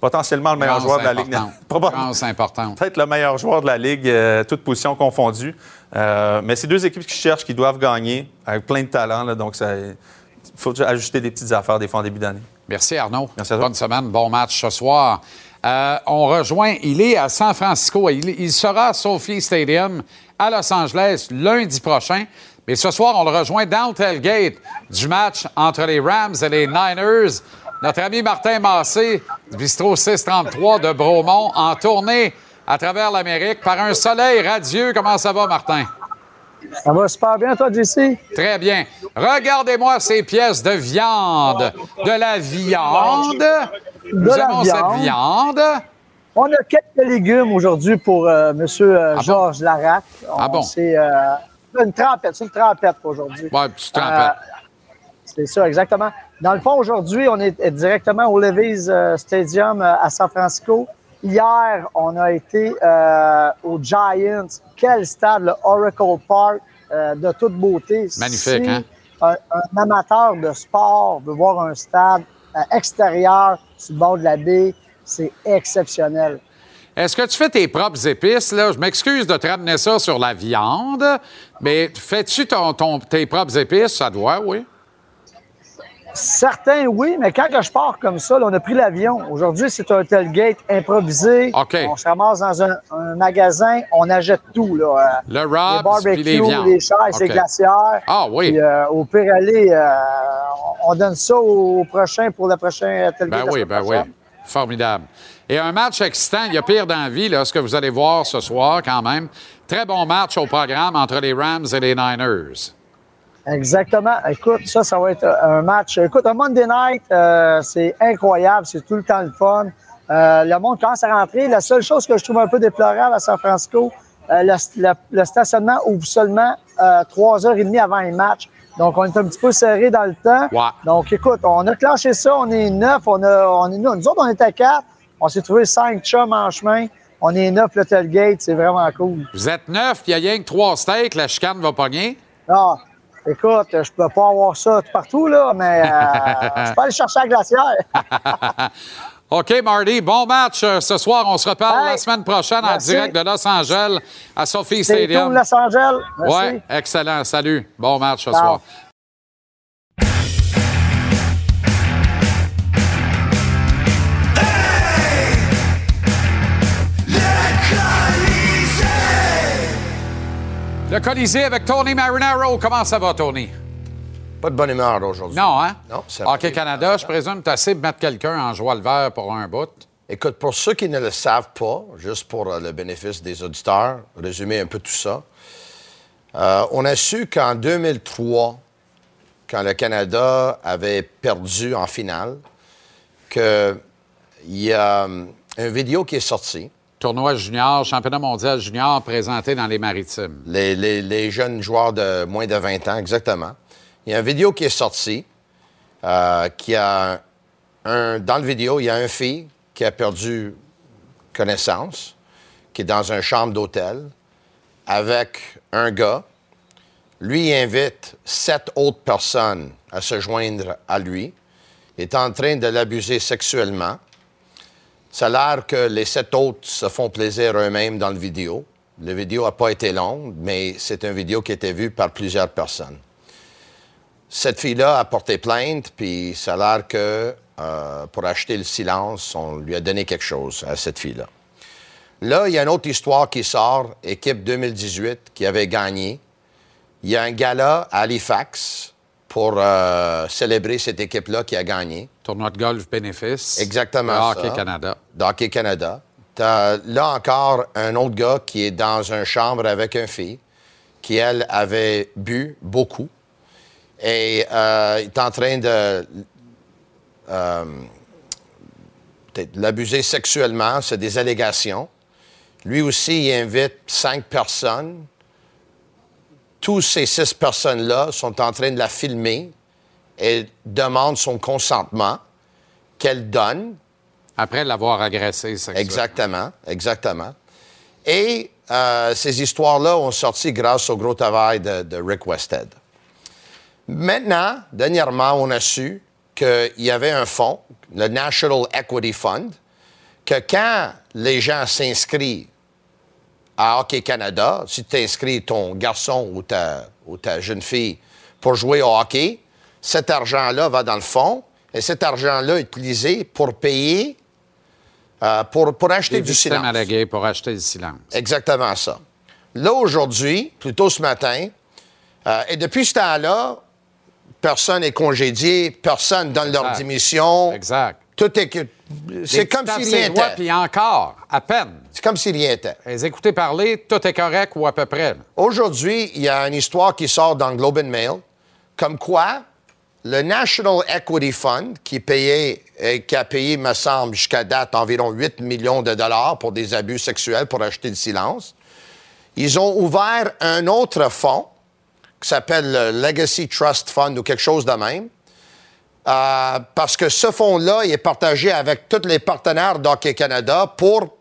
Potentiellement le meilleur joueur de la Ligue. [laughs] Chance importante. Peut-être le meilleur joueur de la Ligue, euh, toutes positions confondues. Euh, mais c'est deux équipes qui se cherchent, qui doivent gagner, avec plein de talent. là. donc, il faut juste ajuster des petites affaires des fois en début d'année. Merci Arnaud. Merci à toi. Bonne semaine, bon match ce soir. Euh, on rejoint, il est à San Francisco. Il, il sera à Sophie Stadium à Los Angeles lundi prochain. Mais ce soir, on le rejoint dans le tailgate du match entre les Rams et les Niners. Notre ami Martin Massé, du bistrot 633 de Bromont, en tournée à travers l'Amérique par un soleil radieux. Comment ça va, Martin? Ça va super bien, toi, JC? Très bien. Regardez-moi ces pièces de viande. De la viande. Nous la aimons viande. cette viande. On a quelques légumes aujourd'hui pour euh, M. bon? Georges Larac. Ah bon? Euh, une trempette, c'est une trempette aujourd'hui. Ouais, petite trempette. C'est ça, exactement. Dans le fond, aujourd'hui, on est directement au Levi's euh, Stadium euh, à San Francisco. Hier, on a été euh, aux Giants. Quel stade, le Oracle Park, euh, de toute beauté. Magnifique, Si hein? Un, un amateur de sport veut voir un stade euh, extérieur sur le bord de la baie, c'est exceptionnel. Est-ce que tu fais tes propres épices? Là? Je m'excuse de te ramener ça sur la viande, mais fais-tu ton, ton- tes propres épices? Ça doit, oui. Certains, oui, mais quand je pars comme ça, là, on a pris l'avion. Aujourd'hui, c'est un tailgate improvisé. On se ramasse dans un, un magasin, on achète tout. Là. Euh, Le les puis les barbecues, viandes. les chaises, les glacières. Ah oui. Puis, euh, au pire aller, euh, on donne ça au prochain pour le prochain tailgate. Ben la oui, ben oui. Formidable. Et un match excitant, il y a pire d'envie, là, ce que vous allez voir ce soir quand même. Très bon match au programme entre les Rams et les Niners. Exactement. Écoute, ça, ça va être un match. Écoute, un Monday night, euh, c'est incroyable. C'est tout le temps le fun. Euh, le monde commence à rentrer. La seule chose que je trouve un peu déplorable à San Francisco, euh, le, le- le stationnement ouvre seulement trois heures et demie avant les matchs. Donc, on est un petit peu serré dans le temps. Ouais. Donc, écoute, on a clenché ça. On est neuf. On a, on est, nous, nous autres, on était quatre. On s'est trouvé cinq chums en chemin. On est neuf, le tailgate. C'est vraiment cool. Vous êtes neuf, il y a rien que trois steaks, la chicane va pogner. Non, écoute, je peux pas avoir ça tout partout, là, mais euh, [laughs] je peux aller chercher la glacière. [laughs] OK, Marty, bon match euh, ce soir. On se reparle Hey, la semaine prochaine en direct de Los Angeles à Sophie C'est tout, Stadium. Los Angeles. Oui, excellent. Salut. Bon match ce soir. Le Colisée avec Tony Marinaro. Comment ça va, Tony? Pas de bonne humeur aujourd'hui. Non, hein? Non, va. Hockey Canada, je présume tu essayé de mettre quelqu'un en joie le vert pour un bout. Écoute, pour ceux qui ne le savent pas, juste pour euh, le bénéfice des auditeurs, résumer un peu tout ça. Euh, on a su qu'en 2003, quand le Canada avait perdu en finale, qu'il y a hum, une vidéo qui est sortie. Tournoi junior, championnat mondial junior présenté dans les maritimes. Les, les- les jeunes joueurs de moins de 20 ans, exactement. Il y a une vidéo qui est sortie, euh, qui a un... Dans la vidéo, il y a une fille qui a perdu connaissance, qui est dans une chambre d'hôtel, avec un gars. Lui, il invite sept autres personnes à se joindre à lui. Il est en train de l'abuser sexuellement. Ça a l'air que les sept autres se font plaisir eux-mêmes dans le vidéo. La vidéo n'a pas été longue, mais c'est une vidéo qui a été vue par plusieurs personnes. Cette fille-là a porté plainte, puis ça a l'air que euh, pour acheter le silence, on lui a donné quelque chose à cette fille-là. Là, il y a une autre histoire qui sort, équipe 2018 qui avait gagné. Il y a un gala à Halifax pour euh, célébrer cette équipe-là qui a gagné. Tournoi de golf bénéfice. Exactement. Hockey Canada. d'Hockey Canada. T'as là encore un autre gars qui est dans une chambre avec une fille qui, elle, avait bu beaucoup. Et euh, il est en train de euh, l'abuser sexuellement. C'est des allégations. Lui aussi, il invite cinq personnes. Tous ces six personnes-là sont en train de la filmer et demandent son consentement qu'elle donne. Après l'avoir agressé sexuellement. Exactement, exactement. Et euh, ces histoires-là ont sorti grâce au gros travail de, de Rick Westhead. Maintenant, dernièrement, on a su qu'il y avait un fonds, le National Equity Fund, que quand les gens s'inscrivent à Hockey Canada, si tu inscris ton garçon ou ta, ou ta jeune fille pour jouer au hockey, cet argent-là va dans le fond et cet argent-là est utilisé pour payer, euh, pour, pour acheter du silence. alléguées pour acheter le silence. Exactement ça. Là, aujourd'hui, plutôt ce matin, euh, et depuis ce temps-là, personne n'est congédié, personne donne leur démission. Exact. Tout est que. C'est comme si rien n'était. Puis encore, à peine. C'est comme si rien n'était. Les écouter parler, tout est correct ou à peu près. Aujourd'hui, il y a une histoire qui sort dans le Globe and Mail, comme quoi le National Equity Fund, qui, payait, qui a payé, me semble, jusqu'à date, environ 8 millions de dollars pour des abus sexuels pour acheter le silence, ils ont ouvert un autre fonds qui s'appelle le Legacy Trust Fund ou quelque chose de même. Euh, parce que ce fonds-là, est partagé avec tous les partenaires d'Hockey Canada pour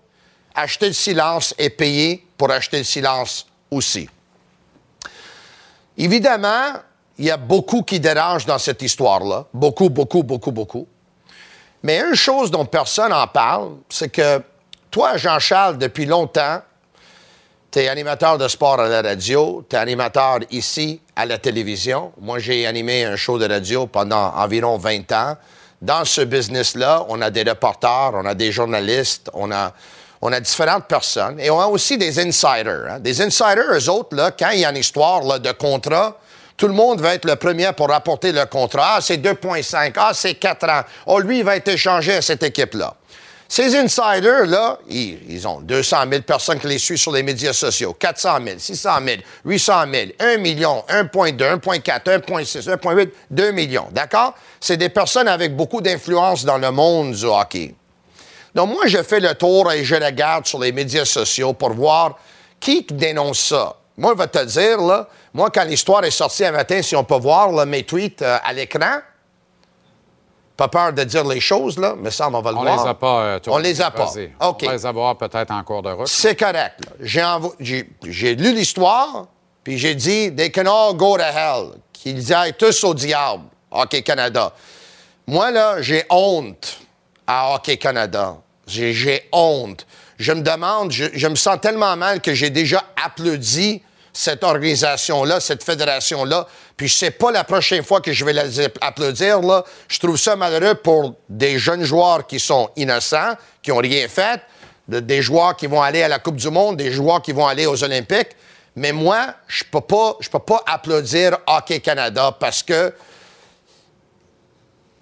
acheter le silence et payer pour acheter le silence aussi. Évidemment, il y a beaucoup qui dérangent dans cette histoire-là. Beaucoup, beaucoup, beaucoup, beaucoup. Mais une chose dont personne n'en parle, c'est que toi, Jean-Charles, depuis longtemps, tu es animateur de sport à la radio, tu es animateur ici à la télévision. Moi, j'ai animé un show de radio pendant environ 20 ans. Dans ce business-là, on a des reporters, on a des journalistes, on a, on a différentes personnes et on a aussi des insiders. hein. Des insiders, eux autres, là, quand il y a une histoire là, de contrat, tout le monde va être le premier pour rapporter le contrat. Ah, c'est 2,5. Ah, c'est 4 ans. Oh, lui, il va être échangé à cette équipe-là. Ces insiders-là, ils, ils ont 200 000 personnes qui les suivent sur les médias sociaux, 400 000, 600 000, 800 000, 1 million, 1,2, 1,4, 1,6, 1,8, 2 millions. D'accord? C'est des personnes avec beaucoup d'influence dans le monde du hockey. Donc, moi, je fais le tour et je regarde sur les médias sociaux pour voir qui dénonce ça. Moi, je vais te dire, là, moi, quand l'histoire est sortie un matin, si on peut voir là, mes tweets euh, à l'écran, pas peur de dire les choses, là, mais ça, on va le On voir. les a pas. euh. On les a pas. OK. On va les avoir peut-être en cours de route. C'est correct. j'ai lu l'histoire, puis j'ai dit « They can all go to hell », qu'ils aillent tous au diable, Hockey Canada. Moi, là, j'ai honte à Hockey Canada. J'ai honte. Je me demande, je, me sens tellement mal que j'ai déjà applaudi cette organisation-là, cette fédération-là. Puis je sais pas la prochaine fois que je vais les applaudir, là. Je trouve ça malheureux pour des jeunes joueurs qui sont innocents, qui ont rien fait, de- des joueurs qui vont aller à la Coupe du Monde, des joueurs qui vont aller aux Olympiques. Mais moi, je peux pas, je peux pas applaudir Hockey Canada parce que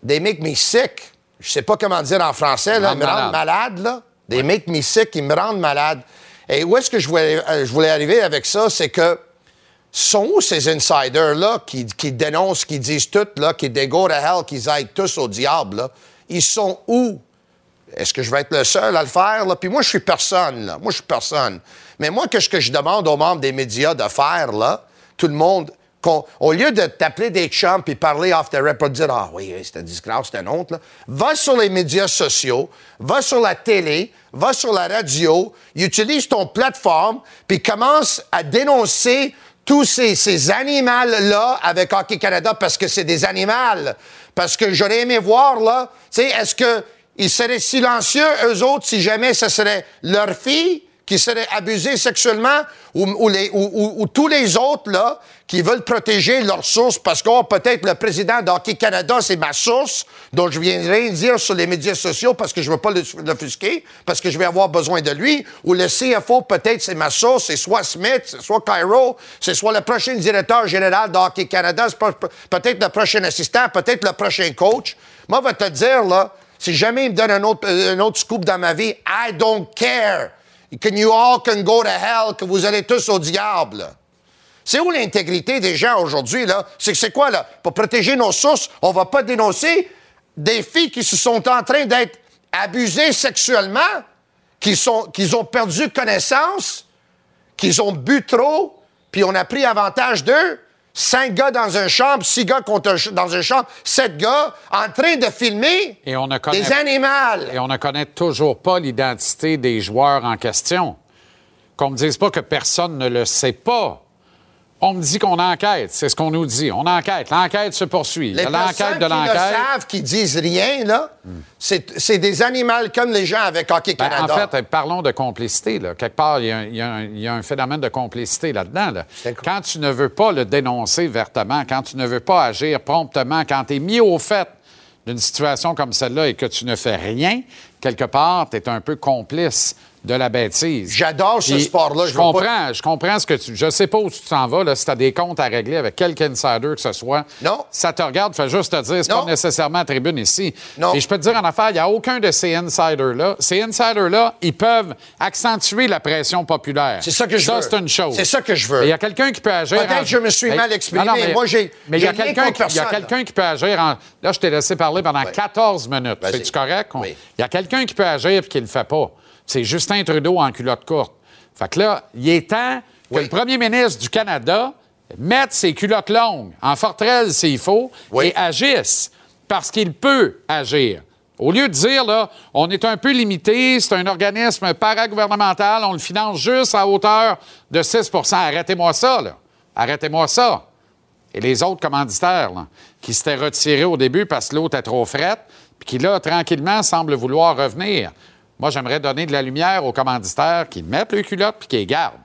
they make me sick. Je sais pas comment dire en français, là. Ils me rendent malade, là. They make me sick, ils me rendent malade. Et où est-ce que je voulais, euh, je voulais arriver avec ça? C'est que sont où ces insiders-là qui, qui dénoncent, qui disent tout, là, qui go to hell, qu'ils aillent tous au diable, là? Ils sont où? Est-ce que je vais être le seul à le faire? Là? Puis moi, je suis personne, là. Moi, je suis personne. Mais moi, qu'est-ce que je demande aux membres des médias de faire, là? Tout le monde, au lieu de t'appeler des chums puis parler off the pour dire Ah oui, c'est une disgrâce, c'est une honte, là. va sur les médias sociaux, va sur la télé, va sur la radio, utilise ton plateforme puis commence à dénoncer tous ces, ces animaux-là avec Hockey Canada parce que c'est des animaux. Parce que j'aurais aimé voir, là, tu sais, est-ce qu'ils seraient silencieux, eux autres, si jamais ce serait leur fille? Qui serait abusée sexuellement ou, ou les, ou, ou- ou tous les autres, là, qui veulent protéger leurs sources parce que oh, peut-être le président d'Hockey Canada, c'est ma source, dont je viendrai dire sur les médias sociaux parce que je veux pas l'offusquer, parce que je vais avoir besoin de lui, ou le CFO, peut-être c'est ma source, c'est soit Smith, c'est soit Cairo, c'est soit le prochain directeur général d'Hockey Canada, peut-être le prochain assistant, peut-être le prochain coach. Moi, je vais te dire, là, si jamais il me donne un autre, un autre scoop dans ma vie, I don't care. Can you all go to hell, que vous allez tous au diable. C'est où l'intégrité des gens aujourd'hui, là? C'est c'est quoi, là? Pour protéger nos sources, on va pas dénoncer des filles qui se sont en train d'être abusées sexuellement, qui ont perdu connaissance, qu'ils ont bu trop, puis on a pris avantage d'eux? Cinq gars dans un chambre, six gars contre dans un chambre, sept gars en train de filmer Et on ne connaît, des animaux. et on ne connaît toujours pas l'identité des joueurs en question. Qu'on me dise pas que personne ne le sait pas. On me dit qu'on enquête, c'est ce qu'on nous dit. On enquête, l'enquête se poursuit. Les L'enquête de l'enquête. savent, qui disent rien, là, c'est c'est des animaux comme les gens avec Hockey Ben, Canada. en fait, euh, parlons de complicité. Là. Quelque part, il y, a un- y y a phénomène de complicité là-dedans. là. Quand tu ne veux pas le dénoncer vertement, quand tu ne veux pas agir promptement, quand tu es mis au fait d'une situation comme celle-là et que tu ne fais rien, quelque part, tu es un peu complice de la bêtise. J'adore ce sport-là. Je, Je veux pas- comprends, je comprends ce que tu. Je sais pas où tu t'en vas, là, si tu as des comptes à régler avec quelque insider que ce soit. Non. Ça te regarde, fais juste te dire, c'est pas nécessairement à tribune ici. Non. Et je peux te dire en affaire, il n'y a aucun de ces insiders-là. Ces insiders-là, ils peuvent accentuer la pression populaire. C'est ça que je ça, veux. c'est une chose. C'est ça que je veux. Il y a quelqu'un qui peut agir. Peut-être en- que je me suis Mais- mal exprimé. Non, non, mais- Moi, j'ai- Mais il y a quelqu'un qui, il y a personne, quelqu'un qui peut agir en. Là, je t'ai laissé parler pendant 14 minutes. C'est-tu correct? Oui. Il y a quelqu'un qui peut agir et qui ne le fait pas. C'est Justin Trudeau en culotte courte. Fait que là, il est temps que Oui. le premier ministre du Canada mette ses culottes longues en forterelle s'il faut Oui. et agisse parce qu'il peut agir. Au lieu de dire, là, on est un peu limité, c'est un organisme paragouvernemental, on le finance juste à hauteur de 6% Arrêtez-moi ça, là. Arrêtez-moi ça. Et les autres commanditaires, là, qui s'étaient retirés au début parce que l'autre est trop frette, puis qui, là, tranquillement, semblent vouloir revenir. Moi, j'aimerais donner de la lumière aux commanditaires qui mettent le culotte puis qui les gardent.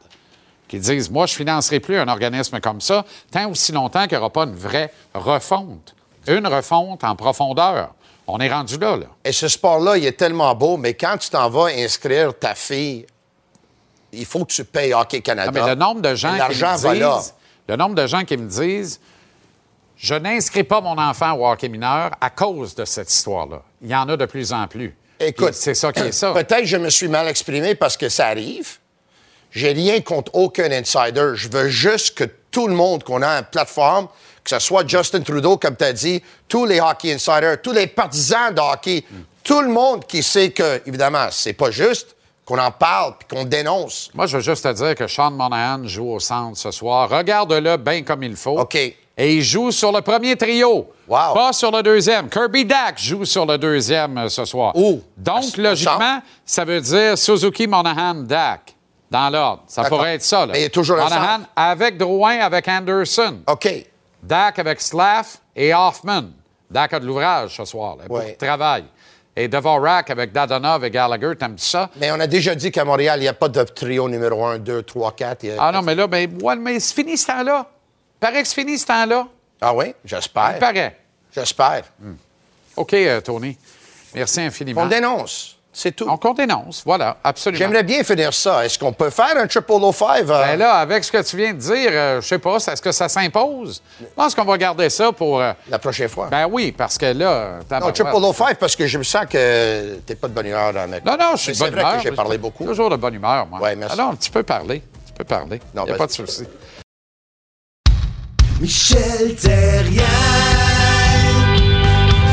Qui disent, moi, je ne financerai plus un organisme comme ça tant aussi longtemps qu'il n'y aura pas une vraie refonte. Une refonte en profondeur. On est rendu là, là. Et ce sport-là, il est tellement beau, mais quand tu t'en vas inscrire ta fille, il faut que tu payes Hockey Canada. Ah, mais le nombre de gens qui me disent, le nombre de gens qui me disent, je n'inscris pas mon enfant au hockey mineur à cause de cette histoire-là. Il y en a de plus en plus. Écoute, c'est ça qui est ça. Peut-être que je me suis mal exprimé parce que ça arrive. J'ai rien contre aucun insider. Je veux juste que tout le monde qu'on a une plateforme, que ce soit Justin Trudeau, comme tu as dit, tous les hockey insiders, tous les partisans de hockey, tout le monde qui sait que, évidemment, c'est pas juste, qu'on en parle puis qu'on dénonce. Moi, je veux juste te dire que Sean Monahan joue au centre ce soir. Regarde-le bien comme il faut. OK. Et il joue sur le premier trio. Wow. Pas sur le deuxième. Kirby Dack joue sur le deuxième euh, ce soir. Où? Donc, logiquement, ça veut dire Suzuki, Monahan, Dack. Dans l'ordre. Ça pourrait être ça. Là. Mais il est toujours Monahan avec Drouin, avec Anderson. OK. Dak avec Slaff et Hoffman. Dak a de l'ouvrage ce soir, là, Ouais. travail. et Dvorak avec Dadonov et Gallagher. T'aimes ça? Mais on a déjà dit qu'à Montréal, il n'y a pas de trio numéro 1, 2, 3, 4. il y a- Ah non, mais là, ben, ouais, mais c'est fini ce temps-là. Paraît que c'est fini ce temps-là. Ah oui? Il J'espère. paraît. J'espère. OK, euh, Tony. Merci infiniment. On dénonce. C'est tout. On dénonce, voilà, absolument. J'aimerais bien finir ça. Est-ce qu'on peut faire un triple O5? euh, Ben là, avec ce que tu viens de dire, euh, je sais pas, est-ce que ça s'impose? Je pense qu'on va garder ça pour... euh, la prochaine fois? ben oui, parce que là... non, triple O5 parce que je me sens que t'es pas de bonne humeur, avec Non, non, je suis de C'est bonne vrai humeur. que j'ai parlé beaucoup. Toujours de bonne humeur, moi. Ouais, merci. Alors, tu peux parler. Tu peux parler. Non, Il n'y a vas-y. pas de souci. Michel Terrien,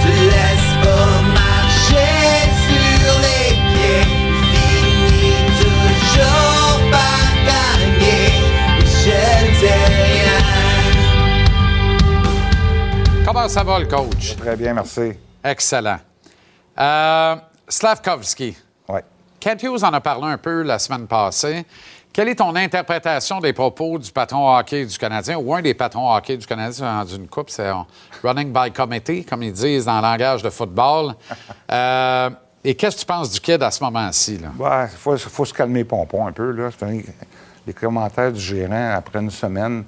se laisse pas marcher sur les pieds, finit toujours par gagner. Michel Terrien. Comment ça va, le coach? Très bien, merci. Excellent. Euh, Slavkovski. Oui. Kent Hughes en a parlé un peu la semaine passée. Quelle est ton interprétation des propos du patron hockey du Canadien ou un des patrons hockey du Canadien dans une coupe? C'est un running by committee, comme ils disent dans le langage de football. [laughs] Euh, et qu'est-ce que tu penses du kid à ce moment-ci? Il faut, faut se calmer pompon un peu. Là. Les commentaires du gérant après une semaine,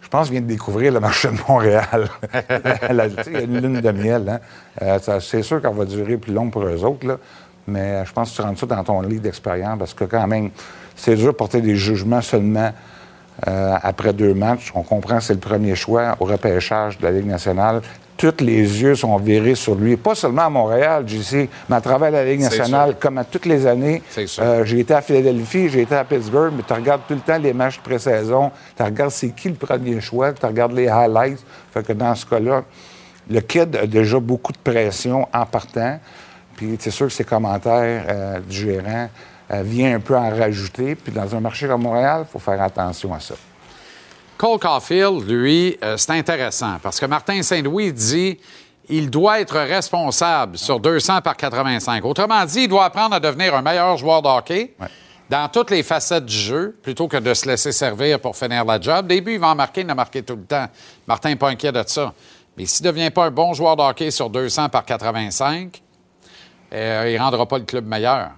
je pense qu'il vient de découvrir le marché de Montréal. [laughs] Il y a une lune de miel. hein. Euh, c'est sûr qu'elle va durer plus long pour eux autres, là. mais je pense que tu rentres ça dans ton livre d'expérience parce que quand même, c'est dur de porter des jugements seulement euh, après deux matchs. On comprend que c'est le premier choix au repêchage de la Ligue nationale. Tous les yeux sont virés sur lui, pas seulement à Montréal, JC, mais à travers la Ligue nationale, comme à toutes les années. Euh, j'ai été à Philadelphie, j'ai été à Pittsburgh, mais tu regardes tout le temps les matchs de pré-saison, tu regardes c'est qui le premier choix, tu regardes les highlights. Fait que dans ce cas-là, le kid a déjà beaucoup de pression en partant. Puis c'est sûr que ses commentaires euh, du gérant euh, viennent un peu en rajouter. Puis dans un marché comme Montréal, il faut faire attention à ça. Cole Caulfield, lui, euh, c'est intéressant parce que Martin Saint-Louis dit il doit être responsable sur 200 par 85. Autrement dit, il doit apprendre à devenir un meilleur joueur de hockey dans toutes les facettes du jeu plutôt que de se laisser servir pour finir la job. Début, il va en marquer, il en a marqué tout le temps. Martin n'est pas inquiet de ça. Mais s'il ne devient pas un bon joueur de hockey sur 200 par 85, euh, il ne rendra pas le club meilleur.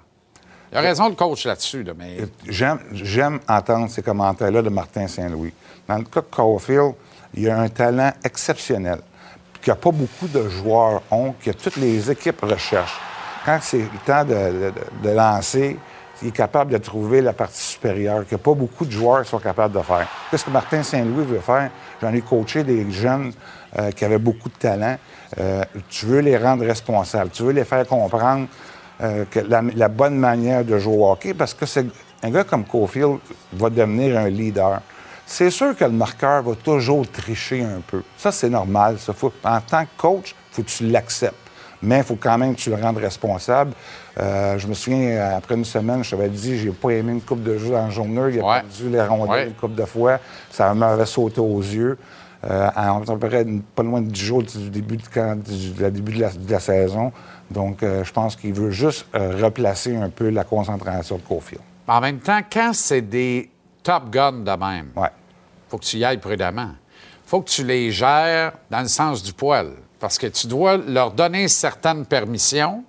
Il a raison, le coach, là-dessus, là, mais J'aime, entendre ces commentaires-là de Martin Saint-Louis. Dans le cas de Caulfield, il a un talent exceptionnel, qu'il n'y a pas beaucoup de joueurs ont, que toutes les équipes recherchent. Quand c'est le temps de lancer, il est capable de trouver la partie supérieure, que pas beaucoup de joueurs sont capables de faire. Qu'est-ce que Martin Saint-Louis veut faire? J'en ai coaché des jeunes euh, qui avaient beaucoup de talent. Euh, tu veux les rendre responsables, tu veux les faire comprendre euh, que la, la bonne manière de jouer au hockey, parce que c'est un gars comme Caulfield va devenir un leader. C'est sûr que le marqueur va toujours tricher un peu. Ça, c'est normal. Ça. Faut- en tant que coach, il faut que tu l'acceptes. Mais il faut quand même que tu le rendes responsable. Euh, je me souviens, après une semaine, je t'avais dit j'ai pas aimé une coupe de jeu dans le journée. Il a Ouais. perdu les rondelles Ouais. une coupe de fois. Ça m'avait sauté aux yeux. Euh, à à peu près pas loin de 10 jours du début de, du- du début de la, de la saison. Donc, euh, je pense qu'il veut juste euh, replacer un peu la concentration de Cofield. en même temps, quand c'est des top guns de même, Ouais. faut que tu y ailles prudemment. faut que tu les gères dans le sens du poil. Parce que tu dois leur donner certaines permissions.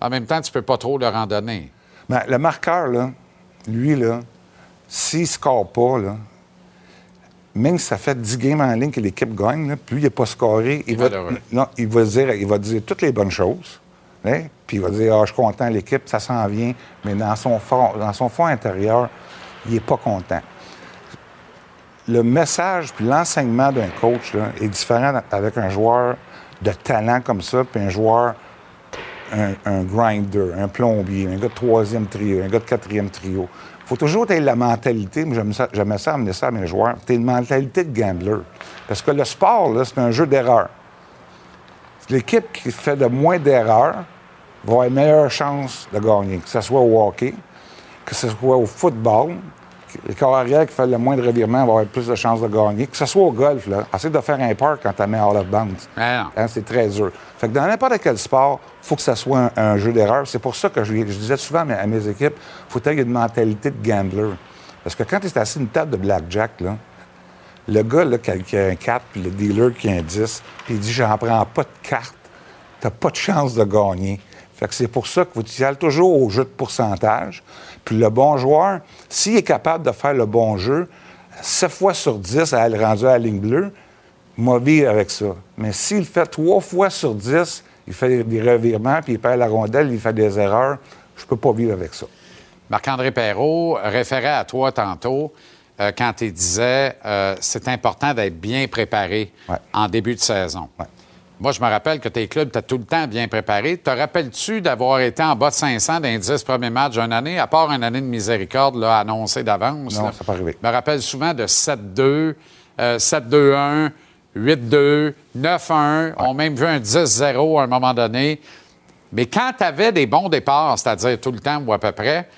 En même temps, tu peux pas trop leur en donner. Ben, le marqueur, là, lui, là, s'il ne score pas, là, même si ça fait 10 games en ligne que l'équipe gagne, là, puis lui, il n'a pas scoré, il va, Malheureux. non, il, va dire, il va dire toutes les bonnes choses. Hein, Puis il va dire Ah, Je suis content, l'équipe, ça s'en vient. Mais dans son fond, intérieur, il n'est pas content. Le message puis l'enseignement d'un coach est différent avec un joueur de talent comme ça, puis un joueur un, grinder, un plombier, un gars de troisième trio, un gars de quatrième trio. Il faut toujours avoir la mentalité, ça, j'aimais ça amener ça à mes joueurs, tu une mentalité de gambler. Parce que le sport, c'est un jeu d'erreur. L'équipe qui fait de moins d'erreurs va avoir une meilleure chance de gagner, que ce soit au hockey, que ce soit au football. Les corps arrière qui font le moins de revirements vont avoir plus de chances de gagner. Que ce soit au golf, là, essaie de faire un park quand tu mets out of bounds. Ah. Hein, c'est très dur. Fait que dans n'importe quel sport, il faut que ça soit un, un jeu d'erreur. C'est pour ça que je, je disais souvent à mes, à mes équipes, il faut qu'il y ait une mentalité de gambler. Parce que quand tu es assis à une table de blackjack, là, le gars là, qui, a, qui a un 4, puis le dealer qui a un 10, puis il dit J'en prends pas de carte, t'as pas de chance de gagner. Fait que c'est pour ça que vous allez toujours au jeu de pourcentage. Puis le bon joueur, s'il est capable de faire le bon jeu, 7 fois sur 10 à aller rendu à la ligne bleue, moi vivre avec ça. Mais s'il le fait 3 fois sur 10, il fait des revirements, puis il perd la rondelle, il fait des erreurs, je peux pas vivre avec ça. Marc-André Perrault référait à toi tantôt euh, quand tu disais euh, c'est important d'être bien préparé Ouais. en début de saison. Ouais. Moi, je me rappelle que tes clubs étaient tout le temps bien préparés. Te rappelles-tu d'avoir été en bas de 500 dans les 10 premiers matchs d'une année, à part une année de miséricorde là, annoncée d'avance? Non, là? ça n'a pas arrivé. Je me rappelle souvent de 7-2, euh, 7-2-1, 8-2, 9-1. On a même vu un 10-0 à un moment donné. Mais quand tu avais des bons départs, c'est-à-dire tout le temps ou à peu près,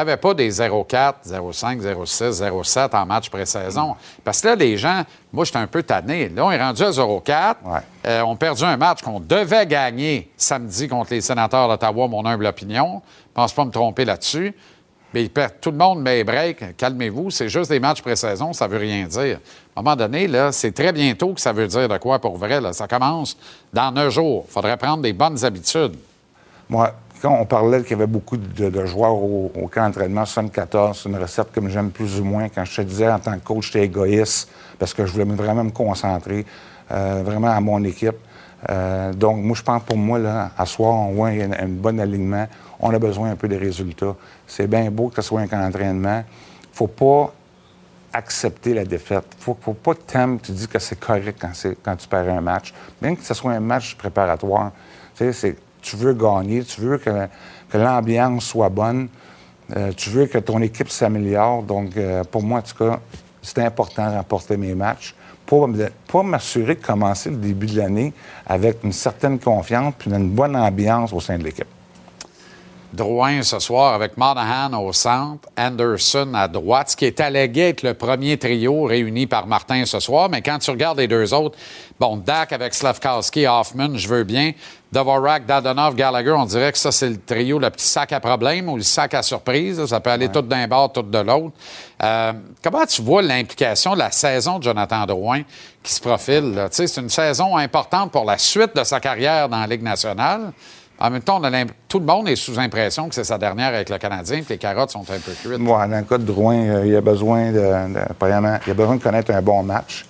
tu n'avais pas des 0-4, 0-5, 0-6, 0-7 en match pré-saison. Parce que là, les gens, moi, j'étais un peu tanné. Là, on est rendu à 0-4. Ouais. Euh, on a perdu un match qu'on devait gagner samedi contre les sénateurs d'Ottawa, mon humble opinion. Je pense pas me tromper là-dessus. Mais ils perdent- tout le monde met break. Calmez-vous, c'est juste des matchs pré-saison, ça veut rien dire. À un moment donné, là, c'est très bientôt que ça veut dire de quoi pour vrai. là. Ça commence dans neuf jours. Il faudrait prendre des bonnes habitudes. Moi, quand on parlait qu'il y avait beaucoup de, joueurs au, camp d'entraînement 74, c'est une recette que j'aime plus ou moins. Quand je te disais en tant que coach, j'étais égoïste parce que je voulais vraiment me concentrer euh, vraiment à mon équipe. Euh, donc, moi, je pense pour moi, là, à soir, on voit un, bon alignement. On a besoin un peu des résultats. C'est bien beau que ce soit un camp d'entraînement. faut pas accepter la défaite. faut, faut pas que t'aimes, tu dis que c'est correct quand, tu perds un match. Même que ce soit un match préparatoire. Tu sais, c'est- tu veux gagner, tu veux que, l'ambiance soit bonne, euh, tu veux que ton équipe s'améliore. Donc, euh, pour moi, en tout cas, c'est important de remporter mes matchs pour, pour m'assurer de commencer le début de l'année avec une certaine confiance puis une bonne ambiance au sein de l'équipe. Drouin ce soir avec Monahan au centre, Anderson à droite, ce qui est allégué être le premier trio réuni par Martin ce soir. Mais quand tu regardes les deux autres, bon, Dak avec Slavkowski, Hoffman, je veux bien. Dvorak, Dadonov, Gallagher, on dirait que ça, c'est le trio, le petit sac à problème ou le sac à surprise. Ça peut aller tout d'un bord, tout de l'autre. Euh, comment tu vois l'implication de la saison de Jonathan Drouin qui se profile? là? Tu sais, C'est une saison importante pour la suite de sa carrière dans la Ligue nationale. En même temps, tout le monde est sous impression que c'est sa dernière avec le Canadien, que les carottes sont un peu cuites. Moi, dans le cas de Drouin, euh, il a besoin de, a besoin de connaître un bon match,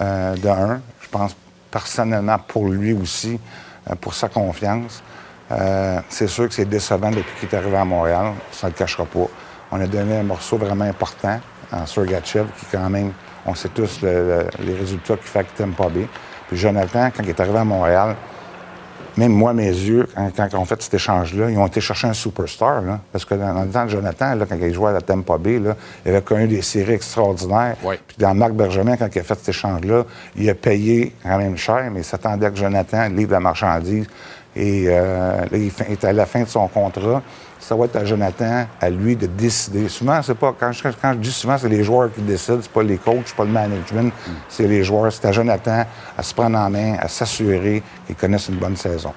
euh, de un. Je pense personnellement pour lui aussi, euh, pour sa confiance. C'est sûr que c'est décevant depuis qu'il est arrivé à Montréal, ça ne le cachera pas. On a donné un morceau vraiment important en Sergachev, qui quand même, on sait tous le- le- les résultats qu'il fait avec Tampa Bay. Puis Jonathan, quand il est arrivé à Montréal, même moi, mes yeux, quand, quand on fait cet échange-là, ils ont été chercher un superstar. là. parce que dans, dans le temps de Jonathan, là, quand il jouait à la Tampa Bay, là, il avait connu des séries extraordinaires. Oui. Puis dans Marc Bergevin, quand il a fait cet échange-là, il a payé quand même cher, mais il s'attendait que Jonathan livre la marchandise. Et euh, là, il est à la fin de son contrat. Ça va être à Jonathan, à lui, de décider. Souvent, c'est pas. Quand je, quand je dis souvent, c'est les joueurs qui décident, c'est pas les coachs, c'est pas le management, c'est les joueurs. C'est à Jonathan à se prendre en main, à s'assurer qu'ils connaissent une bonne saison.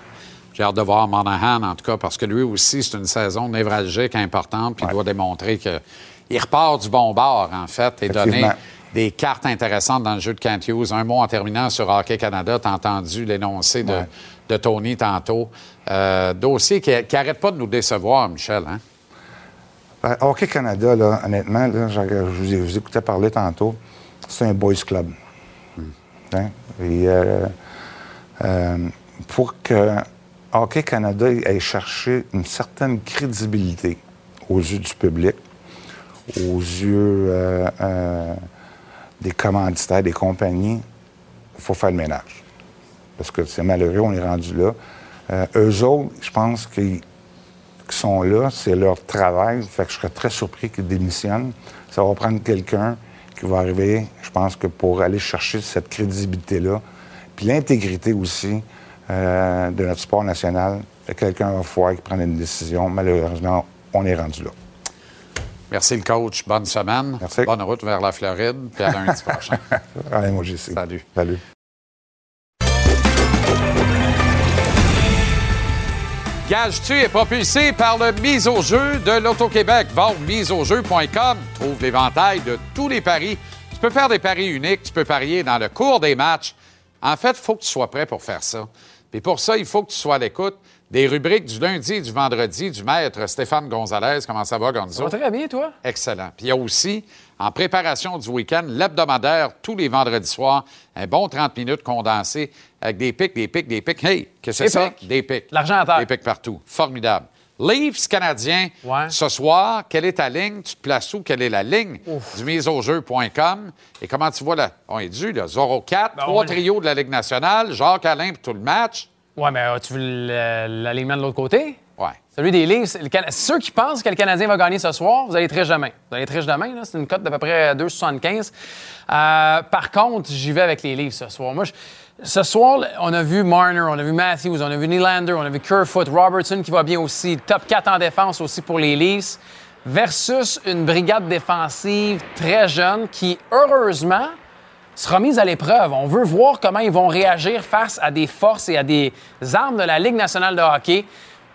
J'ai hâte de voir Monahan, en tout cas, parce que lui aussi, c'est une saison névralgique importante, puis il doit démontrer qu'il repart du bon bord, en fait, et donner des cartes intéressantes dans le jeu de Kent Hughes. Un mot en terminant sur Hockey Canada, tu as entendu l'énoncé de, de Tony tantôt. Euh, dossier qui n'arrête pas de nous décevoir, Michel. Hein? Ben, Hockey Canada, là, honnêtement, là, je, je vous, ai- vous écoutais parler tantôt, c'est un boys club. Hein? Et, euh, euh, pour que Hockey Canada ait cherché une certaine crédibilité aux yeux du public, aux yeux euh, euh, des commanditaires, des compagnies, il faut faire le ménage. Parce que c'est malheureux, on est rendu là. Euh, eux autres, je pense qu'ils qui sont là, c'est leur travail. Fait que je serais très surpris qu'ils démissionnent. Ça va prendre quelqu'un qui va arriver, je pense que pour aller chercher cette crédibilité-là, puis l'intégrité aussi euh, de notre sport national, quelqu'un va falloir qui prenne une décision. Malheureusement, on est rendu là. Merci, le coach. Bonne semaine. Merci. Bonne route vers la Floride, puis à lundi [laughs] prochain. Allez, moi. Salut. Salut. Gage-tu est propulsé par le mise au jeu de l'Auto-Québec. Va au miseaujeu.com. Trouve l'éventail de tous les paris. Tu peux faire des paris uniques. Tu peux parier dans le cours des matchs. En fait, il faut que tu sois prêt pour faire ça. Puis pour ça, il faut que tu sois à l'écoute des rubriques du lundi et du vendredi du maître Stéphane Gonzalez. Comment ça va, Gonzo? Ça va très bien, toi? Excellent. Puis il y a aussi, en préparation du week-end, l'hebdomadaire, tous les vendredis soirs, un bon 30 minutes condensé avec des pics, des pics, des pics. Hey, qu'est-ce que c'est ça? Des pics. L'argent à terre. Des pics partout. Formidable. Leafs canadien, Ouais. ce soir, quelle est ta ligne? Tu te places où? Quelle est la ligne? Du miseaujeu.com? Et comment tu vois là? On est dû, là. Zoro 4, Ben, trois on- trios de la Ligue nationale, Jacques Alain pour tout le match. Ouais, mais as-tu vu le- l'alignement de l'autre côté? Ouais. Celui des Cana- Ceux qui pensent que le Canadien va gagner ce soir, vous allez riche demain. Vous allez demain, là. C'est une cote d'à peu près 2,75. Euh, par contre, j'y vais avec les Leafs ce soir. Moi, je- ce soir, on a vu Marner, on a vu Matthews, on a vu Nylander, on a vu Kerfoot, Robertson qui va bien aussi. Top 4 en défense aussi pour les Leafs. Versus une brigade défensive très jeune qui, heureusement, sera mise à l'épreuve. On veut voir comment ils vont réagir face à des forces et à des armes de la Ligue nationale de hockey.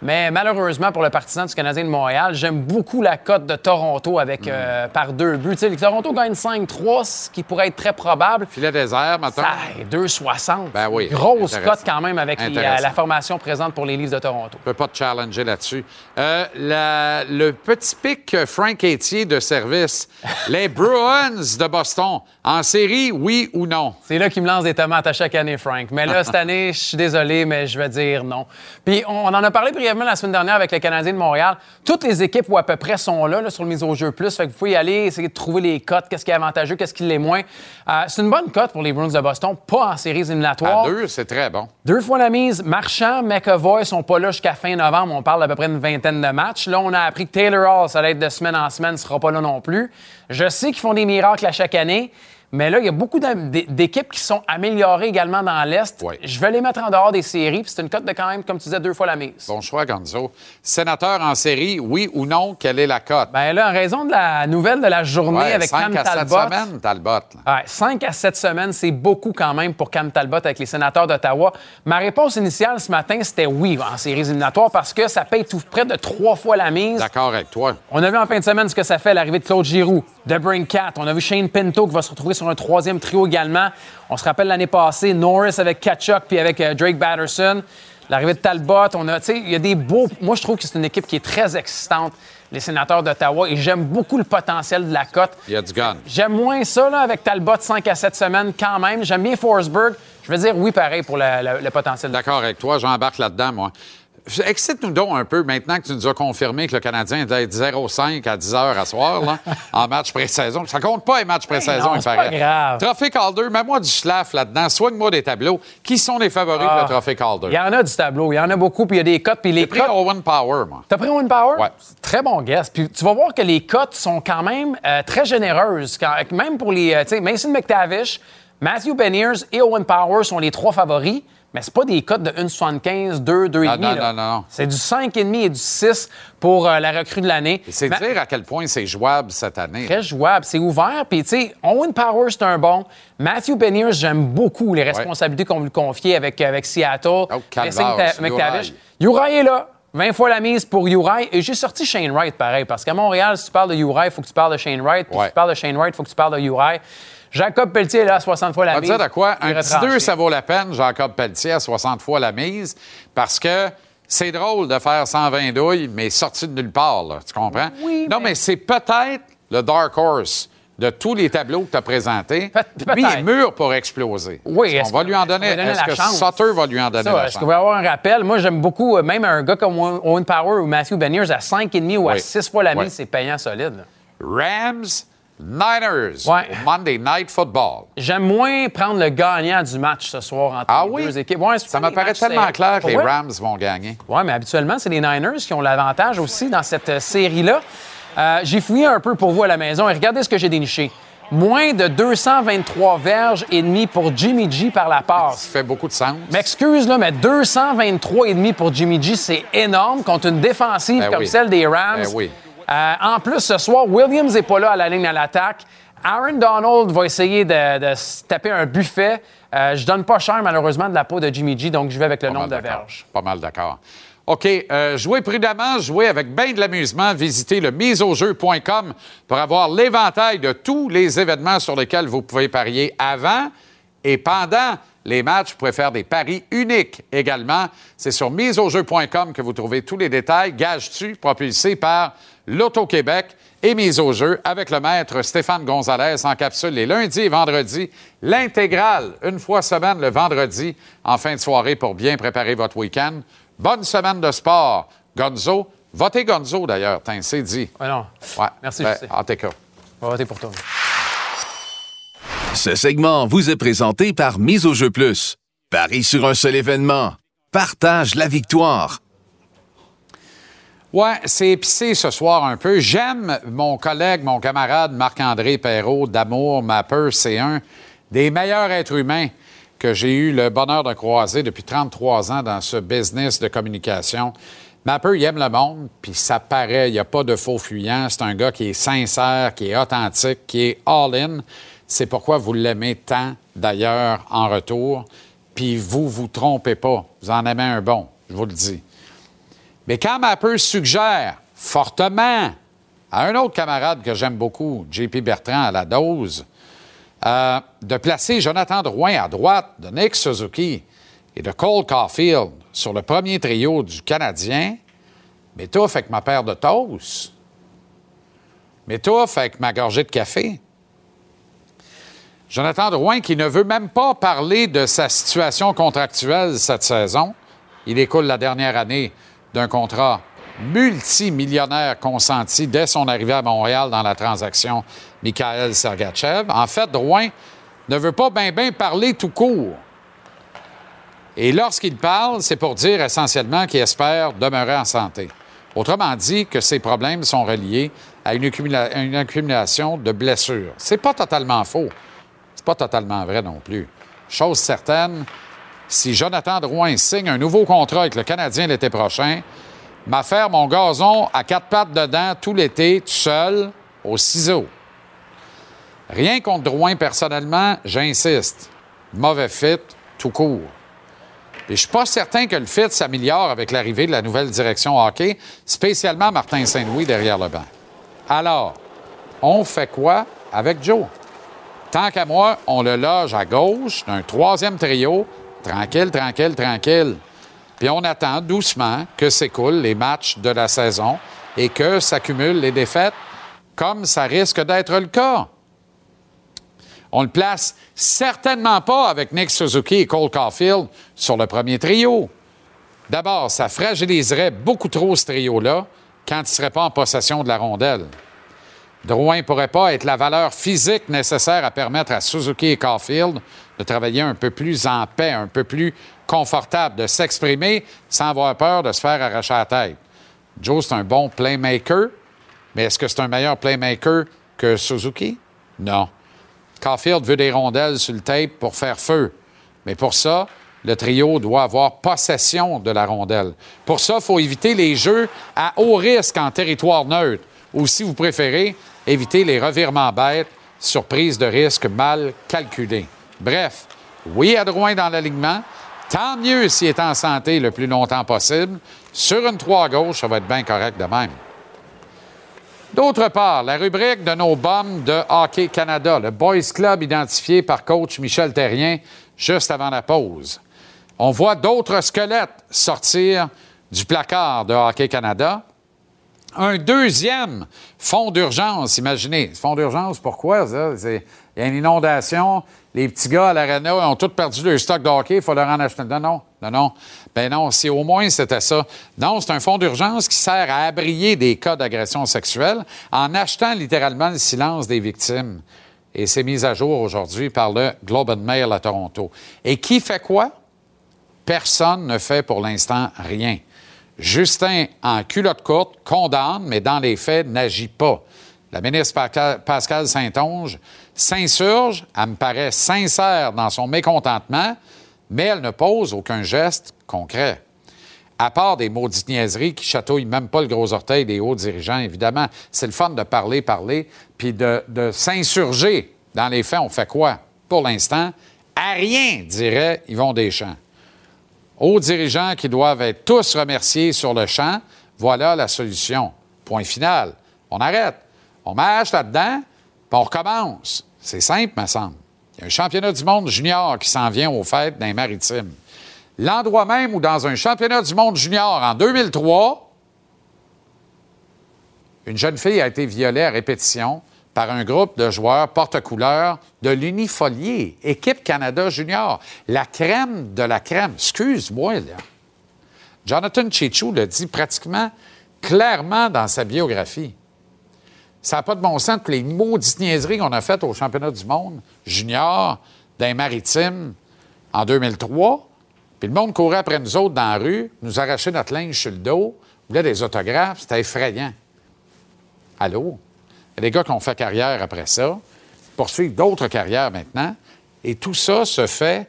Mais malheureusement, pour le partisan du Canadien de Montréal, j'aime beaucoup la cote de Toronto avec euh, par deux buts. Tu sais, le Toronto gagne 5-3, ce qui pourrait être très probable. Filet désert, maintenant. Ça, 2,60. Ben oui, Grosse cote quand même avec les- Intéressant. la formation présente pour les Leafs de Toronto. Je peux pas te challenger là-dessus. Euh, la- le petit pic euh, Frank Etier de service. [laughs] Les Bruins de Boston, en série, oui ou non? C'est là qu'il me lance des tomates à chaque année, Frank. Mais là, cette [laughs] année, je suis désolé, mais je vais dire non. Puis on en a parlé brièvement la semaine dernière avec les Canadiens de Montréal. Toutes les équipes ou à peu près sont là, là, sur le mise au jeu plus. Fait que vous pouvez y aller, essayer de trouver les cotes, qu'est-ce qui est avantageux, qu'est-ce qui l'est moins. Euh, c'est une bonne cote pour les Bruins de Boston, pas en séries éliminatoires. À deux, c'est très bon. Deux fois la mise. Marchand, McAvoy sont pas là jusqu'à fin novembre. On parle d'à peu près une vingtaine de matchs. Là, on a appris que Taylor Hall, ça va être de semaine en semaine, ne sera pas là non plus. Je sais qu'ils font des miracles à chaque année. Mais là, il y a beaucoup d'équipes qui sont améliorées également dans l'Est. Je vais les mettre en dehors des séries. puis C'est une cote de quand même, comme tu disais, deux fois la mise. Bon choix, Gonzo. Sénateur en série, oui ou non? Quelle est la cote? Ben là, en raison de la nouvelle de la journée Ouais, avec cinq Cam à sept Talbot. semaines, Talbot. Ouais, 5 à 7 semaines, c'est beaucoup quand même pour Cam Talbot avec les sénateurs d'Ottawa. Ma réponse initiale ce matin, c'était oui en séries éliminatoires parce que ça paye tout près de trois fois la mise. D'accord avec toi. On a vu en fin de semaine ce que ça fait, l'arrivée de Claude Giroux, de Brinkat. On a vu Shane Pinto qui va se retrouver sur un troisième trio également. On se rappelle l'année passée, Norris avec Kachuk puis avec euh, Drake Batterson. L'arrivée de Talbot, on a, tu sais, il y a des beaux. Moi, je trouve que c'est une équipe qui est très excitante, les sénateurs d'Ottawa, et j'aime beaucoup le potentiel de la cote. Il y a du gun. J'aime moins ça là, avec Talbot 5 à 7 semaines quand même. J'aime bien Forsberg. Je veux dire oui, pareil pour le, le- le potentiel. D'accord avec toi, j'embarque là-dedans, moi. Excite-nous donc un peu maintenant que tu nous as confirmé que le Canadien doit être 0-5 à 10 heures à soir, là, [laughs] en match pré-saison. Ça compte pas les matchs pré-saison, non, il paraît. pas grave. Trophée Calder, mets-moi du slaff là-dedans. Soigne-moi des tableaux. Qui sont les favoris pour Ah. le Trophée Calder? Il y en a du tableau, il y en a beaucoup, puis il y a des cotes, puis les J'ai pris cotes. Owen Power, moi. T'as pris Owen Power? Ouais. Très bon guess. Puis tu vas voir que les cotes sont quand même euh, très généreuses. Quand- même pour les. euh, tu sais, Mason McTavish, Matthew Beniers et Owen Power sont les trois favoris. Mais c'est pas des cotes de 1,75, 2, 2,5. Non, non, non, non. C'est du 5,5 et du 6 pour euh, la recrue de l'année. C'est dire à quel point c'est jouable cette année. Très jouable, c'est ouvert. Puis, tu sais, Owen Power, c'est un bon. Matthew Beniers, j'aime beaucoup les responsabilités qu'on lui confier avec, avec Seattle. Oh, McTavish. Uri est là. 20 fois la mise pour Uri. Et j'ai sorti Shane Wright, pareil, parce qu'à Montréal, si tu parles de Uri, il faut que tu parles de Shane Wright. Puis Ouais. si tu parles de Shane Wright, il faut que tu parles de Uri. Jacob Pelletier est là à 60 fois la On mise. dire de quoi? Un petit retranché. 2, ça vaut la peine, Jacob Pelletier, à 60 fois la mise, parce que c'est drôle de faire 120 douilles, mais sorti de nulle part, là, tu comprends? Oui, non, mais- mais, c'est peut-être le dark horse de tous les tableaux que tu as présentés. Lui, il est mur pour exploser. Oui, qu'on va lui en qu'on donner? Est-ce la que chance? Sutter va lui en donner Est-ce qu'il va avoir un rappel? Moi, j'aime beaucoup, euh, même un gars comme Owen Power ou Matthew Beniers à 5,5 ou à Oui. 6 fois la mise, c'est payant solide. là. Rams, Niners, Ouais. Monday Night Football. J'aime moins prendre le gagnant du match ce soir entre Ah les oui? deux équipes. Ouais, Ça me paraît tellement clair que les. Rams vont gagner. Oui, mais habituellement, c'est les Niners qui ont l'avantage aussi dans cette euh, série-là. Euh, j'ai fouillé un peu pour vous à la maison et regardez ce que j'ai déniché. Moins de 223 verges et demi pour Jimmy G par la Ça passe. fait beaucoup de sens. M'excuse, là, mais 223 et demi pour Jimmy G, c'est énorme contre une défensive Ben comme oui. celle des Rams. Ben oui. Euh, en plus, ce soir, Williams n'est pas là à la ligne à l'attaque. Aaron Donald va essayer de, de se taper un buffet. Euh, je donne pas cher, malheureusement, de la peau de Jimmy G, donc je vais avec le Pas nombre de verges. Pas mal d'accord. OK, euh, jouez prudemment, jouez avec bien de l'amusement. Visitez le miseaujeu.com pour avoir l'éventail de tous les événements sur lesquels vous pouvez parier avant et pendant les matchs. Vous pouvez faire des paris uniques également. C'est sur miseaujeu.com que vous trouvez tous les détails. Gage-tu, propulsé par l'Auto-Québec et mise au jeu avec le maître Stéphane Gonzalez en capsule les lundis et vendredis. L'intégrale, une fois semaine le vendredi en fin de soirée pour bien préparer votre week-end. Bonne semaine de sport. Gonzo, votez Gonzo d'ailleurs, c'est dit. Ouais, non. Ouais. Merci, Ben, je sais. en tout cas. On va voter pour toi. Ce segment vous est présenté par Mise au jeu plus. Paris sur un seul événement. Partage la victoire. Ouais, c'est épicé ce soir un peu. J'aime mon collègue, mon camarade Marc-André Perrault d'amour. Mapper, c'est un des meilleurs êtres humains que j'ai eu le bonheur de croiser depuis 33 ans dans ce business de communication. Mapper, il aime le monde, puis ça paraît, il n'y a pas de faux fuyant. C'est un gars qui est sincère, qui est authentique, qui est all-in. C'est pourquoi vous l'aimez tant, d'ailleurs, en retour. Puis vous, vous trompez pas. Vous en aimez un bon, je vous le dis. Mais quand Mapper suggère fortement à un autre camarade que j'aime beaucoup, JP Bertrand à la dose, euh, de placer Jonathan Drouin à droite de Nick Suzuki et de Cole Caulfield sur le premier trio du Canadien, mais avec ma paire de toast, mais avec ma gorgée de café. Jonathan Drouin qui ne veut même pas parler de sa situation contractuelle cette saison. Il écoule la dernière année d'un contrat multimillionnaire consenti dès son arrivée à Montréal dans la transaction Mikhail Sergachev. En fait, Drouin ne veut pas bien ben parler tout court. Et lorsqu'il parle, c'est pour dire essentiellement qu'il espère demeurer en santé. Autrement dit, que ses problèmes sont reliés à une, à une accumulation de blessures. C'est pas totalement faux. C'est pas totalement vrai non plus. Chose certaine, si Jonathan Drouin signe un nouveau contrat avec le Canadien l'été prochain, m'a faire mon gazon à quatre pattes dedans tout l'été, tout seul, au ciseau. Rien contre Drouin personnellement, j'insiste. Mauvais fit, tout court. Et je suis pas certain que le fit s'améliore avec l'arrivée de la nouvelle direction hockey, spécialement Martin Saint-Louis derrière le banc. Alors, on fait quoi avec Joe? Tant qu'à moi, on le loge à gauche d'un troisième trio, tranquille, tranquille, tranquille. Puis on attend doucement que s'écoulent les matchs de la saison et que s'accumulent les défaites, comme ça risque d'être le cas. On le place certainement pas avec Nick Suzuki et Cole Caulfield sur le premier trio. D'abord, ça fragiliserait beaucoup trop ce trio-là quand il ne serait pas en possession de la rondelle. Drouin ne pourrait pas être la valeur physique nécessaire à permettre à Suzuki et Caulfield de travailler un peu plus en paix, un peu plus confortable, de s'exprimer sans avoir peur de se faire arracher la tête. Joe, c'est un bon playmaker, mais est-ce que c'est un meilleur playmaker que Suzuki? Non. Caulfield veut des rondelles sur le tape pour faire feu. Mais pour ça, le trio doit avoir possession de la rondelle. Pour ça, il faut éviter les jeux à haut risque en territoire neutre. Ou si vous préférez, éviter les revirements bêtes, surprises de risque mal calculées. Bref, oui à Drouin dans l'alignement. Tant mieux s'il est en santé le plus longtemps possible. Sur une 3 gauche, ça va être bien correct de même. D'autre part, la rubrique de nos bombes de Hockey Canada, le Boys Club identifié par coach Michel Terrien juste avant la pause. On voit d'autres squelettes sortir du placard de Hockey Canada. Un deuxième fonds d'urgence, imaginez. Fonds d'urgence, pourquoi ça? Il y a une inondation, les petits gars à l'arena ont tous perdu leur stock de il faut leur en acheter. Non, non, non, non. Ben non, si au moins c'était ça. Non, c'est un fonds d'urgence qui sert à abrier des cas d'agression sexuelle en achetant littéralement le silence des victimes. Et c'est mis à jour aujourd'hui par le Globe and Mail à Toronto. Et qui fait quoi? Personne ne fait pour l'instant rien. Justin, en culotte courte, condamne, mais dans les faits, n'agit pas. La ministre Pascal Saint-Onge s'insurge, elle me paraît sincère dans son mécontentement, mais elle ne pose aucun geste concret. À part des maudites niaiseries qui chatouillent même pas le gros orteil des hauts dirigeants, évidemment. C'est le fun de parler, parler, puis de, s'insurger. Dans les faits, on fait quoi? Pour l'instant, à rien, dirait Yvon Deschamps aux dirigeants qui doivent être tous remerciés sur le champ, voilà la solution. Point final. On arrête. On marche là-dedans, puis on recommence. C'est simple, me semble. Il y a un championnat du monde junior qui s'en vient aux fêtes dans les maritimes. L'endroit même où, dans un championnat du monde junior en 2003, une jeune fille a été violée à répétition par un groupe de joueurs porte-couleurs de l'Unifolier, équipe Canada junior. La crème de la crème. Excuse-moi, là. Jonathan Chichou le dit pratiquement clairement dans sa biographie. Ça n'a pas de bon sens que les maudites niaiseries qu'on a faites au championnat du monde junior d'un maritime en 2003. Puis le monde courait après nous autres dans la rue, nous arrachait notre linge sur le dos, voulait des autographes. C'était effrayant. Allô? Il y a des gars qui ont fait carrière après ça, poursuivent d'autres carrières maintenant, et tout ça se fait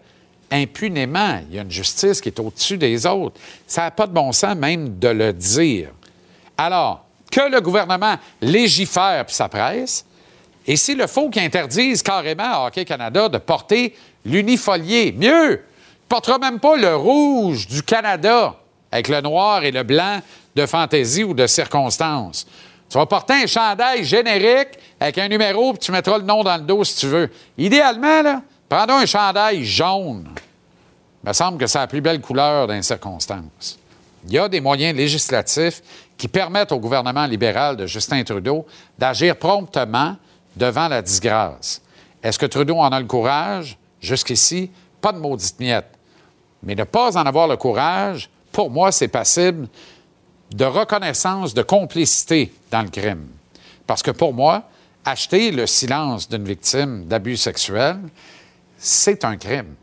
impunément. Il y a une justice qui est au-dessus des autres. Ça n'a pas de bon sens même de le dire. Alors, que le gouvernement légifère puis s'appresse, et s'il le faut qu'il interdise carrément à Hockey Canada de porter l'unifolié, mieux, il ne portera même pas le rouge du Canada avec le noir et le blanc de fantaisie ou de circonstance. Tu vas porter un chandail générique avec un numéro, puis tu mettras le nom dans le dos si tu veux. Idéalement, là, un chandail jaune. Il me semble que c'est la plus belle couleur dans les. Il y a des moyens législatifs qui permettent au gouvernement libéral de Justin Trudeau d'agir promptement devant la disgrâce. Est-ce que Trudeau en a le courage? Jusqu'ici, pas de maudite miette. Mais ne pas en avoir le courage, pour moi, c'est passible de reconnaissance, de complicité dans le crime. Parce que pour moi, acheter le silence d'une victime d'abus sexuels, c'est un crime.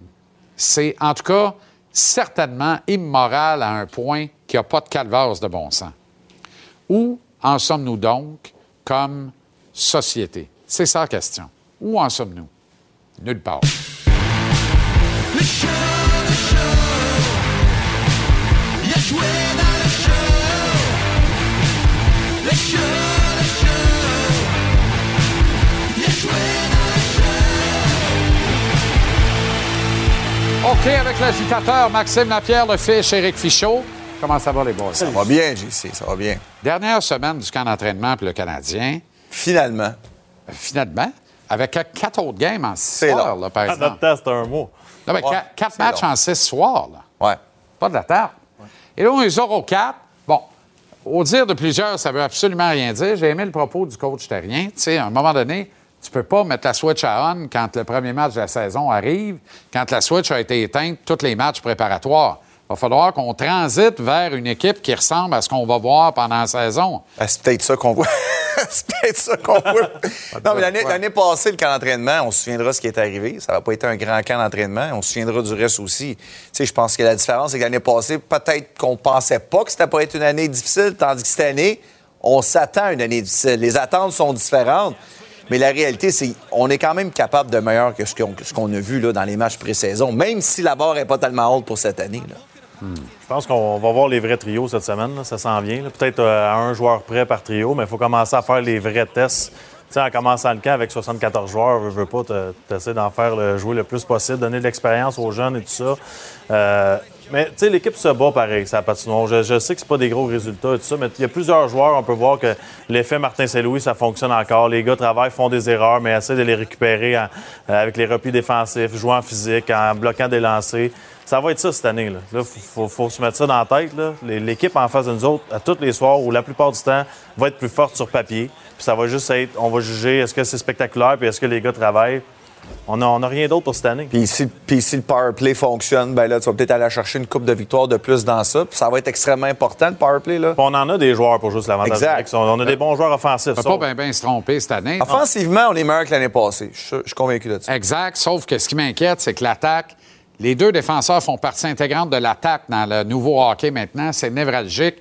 C'est en tout cas certainement immoral à un point qui n'a pas de calvaire de bon sens. Où en sommes-nous donc comme société? C'est ça la question. Où en sommes-nous? Nulle part. OK, avec l'agitateur Maxime Lapierre, le fiche, Éric Fichaud. Comment ça va, les boys? Ça va bien, JC, ça va bien. Dernière semaine du camp d'entraînement pour le Canadien. Finalement. Finalement, avec quatre autres games en six C'est soirs, long. là, par À exemple. notre temps, c'était un mot. Non, mais Ouais, quatre, quatre c'est matchs long. en six soirs, là. Ouais. Pas de la tarte. Et là, on aura quatre. Bon, au dire de plusieurs, ça veut absolument rien dire. J'ai aimé le propos du coach terrien. Tu sais, à un moment donné, tu peux pas mettre la switch à on quand le premier match de la saison arrive, quand la switch a été éteinte, tous les matchs préparatoires. Il va falloir qu'on transite vers une équipe qui ressemble à ce qu'on va voir pendant la saison. Ben, c'est peut-être ça qu'on voit. [laughs] c'est peut-être ça qu'on voit. [laughs] non, mais l'année, passée, le camp d'entraînement, on se souviendra de ce qui est arrivé. Ça n'a pas été un grand camp d'entraînement. On se souviendra du reste aussi. Tu sais, je pense que la différence, c'est que l'année passée, peut-être qu'on pensait pas que c'était pas être une année difficile, tandis que cette année, on s'attend à une année difficile. Les attentes sont différentes. Mais la réalité, c'est qu'on est quand même capable de meilleur que ce qu'on, ce qu'on a vu là, dans les matchs pré-saison, même si la barre n'est pas tellement haute pour cette année. Là. Je pense qu'on va voir les vrais trios cette semaine. Ça s'en vient. Peut-être euh, à un joueur près par trio, mais il faut commencer à faire les vrais tests. Tu sais, en commençant le camp avec 74 joueurs, veux, veux pas, tu essaies d'en faire jouer le plus possible, donner de l'expérience aux jeunes et tout ça. Euh, mais l'équipe se bat pareil, ça patinoire. Je, je sais que c'est pas des gros résultats et tout ça, mais il y a plusieurs joueurs, on peut voir que l'effet Martin Saint-Louis, ça fonctionne encore. Les gars travaillent, font des erreurs, mais essaient de les récupérer avec les replis défensifs, jouant physique, en bloquant des lancers. Ça va être ça cette année. Là, il faut, faut se mettre ça dans la tête. L'équipe en face de nous autres, à tous les soirs ou la plupart du temps, va être plus forte sur papier. Puis ça va juste être, on va juger est-ce que c'est spectaculaire, puis est-ce que les gars travaillent. On n'a on a rien d'autre pour cette année. Puis si, puis si le power play fonctionne, ben là, tu vas peut-être aller chercher une coupe de victoire de plus dans ça. Puis ça va être extrêmement important, le power play. Là. On en a des joueurs pour juste l'avantage. Exact. numérique. On a des bons joueurs offensifs. On peut sauf- pas bien se tromper cette année. Offensivement, on est meilleur que l'année passée. Je suis- je suis convaincu de ça. Exact, sauf que ce qui m'inquiète, c'est que l'attaque, les deux défenseurs font partie intégrante de l'attaque dans le nouveau hockey maintenant. C'est névralgique.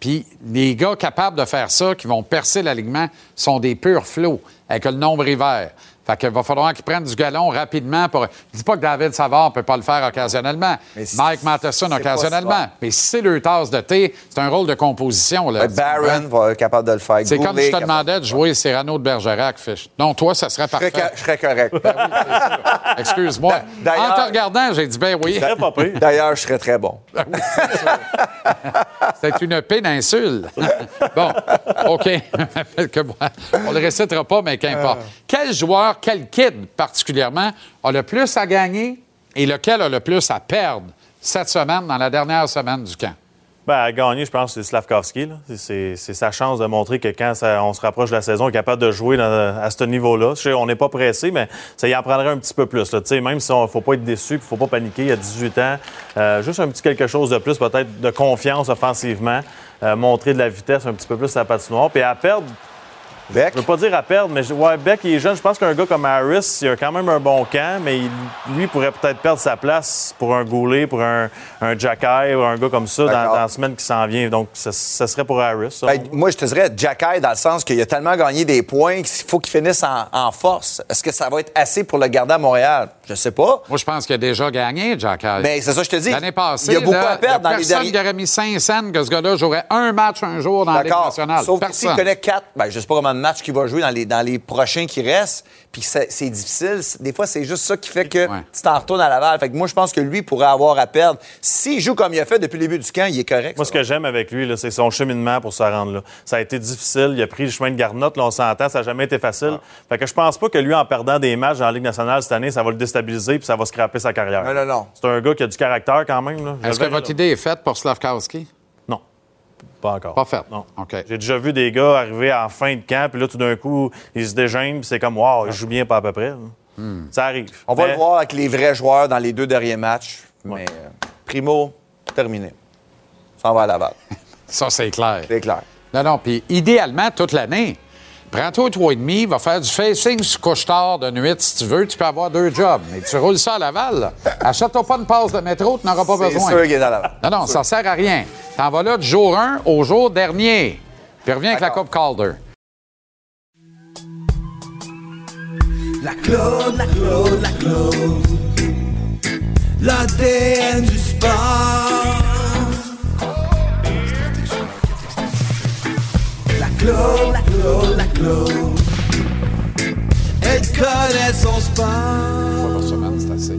Puis les gars capables de faire ça, qui vont percer l'alignement, sont des purs flots avec le nombre hiver. Fait qu'il va falloir qu'ils prennent du galon rapidement pour. Je dis pas que David Savard ne peut pas le faire occasionnellement. Mike Matheson occasionnellement. Mais si c'est le tasse de thé, c'est un rôle de composition. Là. Ben, Barron va être capable de le faire. C'est comme je te demandais de jouer Cyrano de Bergerac, Fish. Non, toi, ça serait parfait. je serais correct. Excuse-moi. D'ailleurs- En te regardant, j'ai dit, ben oui. D'ailleurs, je serais très bon. [laughs] C'est une péninsule. [laughs] bon, OK. [laughs] Que moi, On le récitera pas, mais qu'importe. Quel joueur, quel kid particulièrement, a le plus à gagner et lequel a le plus à perdre cette semaine, dans la dernière semaine du camp? Ben, à gagner, je pense c'est Slavkovski. C'est sa chance de montrer que quand on se rapproche de la saison, il est capable de jouer à ce niveau-là. On n'est pas pressé, mais ça y en prendrait un petit peu plus. Même si on faut pas être déçu, il faut pas paniquer. Il a 18 ans. Euh, juste un petit quelque chose de plus, peut-être de confiance offensivement. Euh, montrer de la vitesse un petit peu plus à la patinoire. Puis à perdre, Beck? je veux pas dire à perdre, mais je- ouais, Beck, il est jeune. Je pense qu'un gars comme Harris, il a quand même un bon camp, mais il- lui pourrait peut-être perdre sa place pour un Goulet, pour un, un Jacky ou un gars comme ça dans, la semaine qui s'en vient. Donc, ce ce serait pour Harris. ça. Ben, moi, je te dirais Jacky dans le sens qu'il a tellement gagné des points qu'il faut qu'il finisse en, en force. Est-ce que ça va être assez pour le garder à Montréal? Je sais pas. Moi, je pense qu'il a déjà gagné, Jack Hyde. Ben, c'est ça que je te dis. L'année passée, Il y a beaucoup là, à perdre dans les personne derniers- qui aurait mis 5 cents que ce gars-là jouerait un match un jour dans la Ligue D'accord. nationale. Sauf que s'il Personne. connaît quatre, ben, je sais pas combien de matchs qu'il va jouer dans les, dans les prochains qui restent, puis c'est difficile. Des fois, c'est juste ça qui fait que tu t'en retournes à Laval. Fait que moi, je pense que lui pourrait avoir à perdre. S'il joue comme il a fait depuis le début du camp, il est correct. Moi, ce que j'aime avec lui, là, c'est son cheminement pour se rendre là. Ça a été difficile. Il a pris le chemin de Garnotte, là, on s'entend, ça n'a jamais été facile. Fait que je pense pas que lui, en perdant des matchs dans la Ligue nationale cette année, ça va le déstabiliser puis ça va scraper sa carrière. Non, non, non. C'est un gars qui a du caractère quand même. Est-ce que votre là. idée est faite pour Slavkowski? Pas encore. Pas faite. Non. OK. J'ai déjà vu des gars arriver en fin de camp, puis là, tout d'un coup, ils se dégênent, puis c'est comme, wow, ils jouent bien pas à peu près. là. Ça arrive. On va le voir avec les vrais joueurs dans les deux derniers matchs. Mais euh, Primo, terminé. Ça va à Laval. [laughs] Ça, c'est clair. C'est clair. Non, non. Puis idéalement, toute l'année, prends-toi trois et demi, va faire du facing sur couche-tard de nuit si tu veux. Tu peux avoir deux jobs. Mais tu roules ça à Laval. là. Achète-toi pas une passe de métro, tu n'auras pas C'est besoin. sûr qu'il est à Laval. Non, non, ça sert à rien. T'en vas là du jour 1 au jour dernier. Puis reviens avec la Coupe Calder. La Claude, la Claude, la Claude. L'ADN du sport. La Claude, la Claude, la Claude. Elle connaît son sport. Par semaine, c'est assez.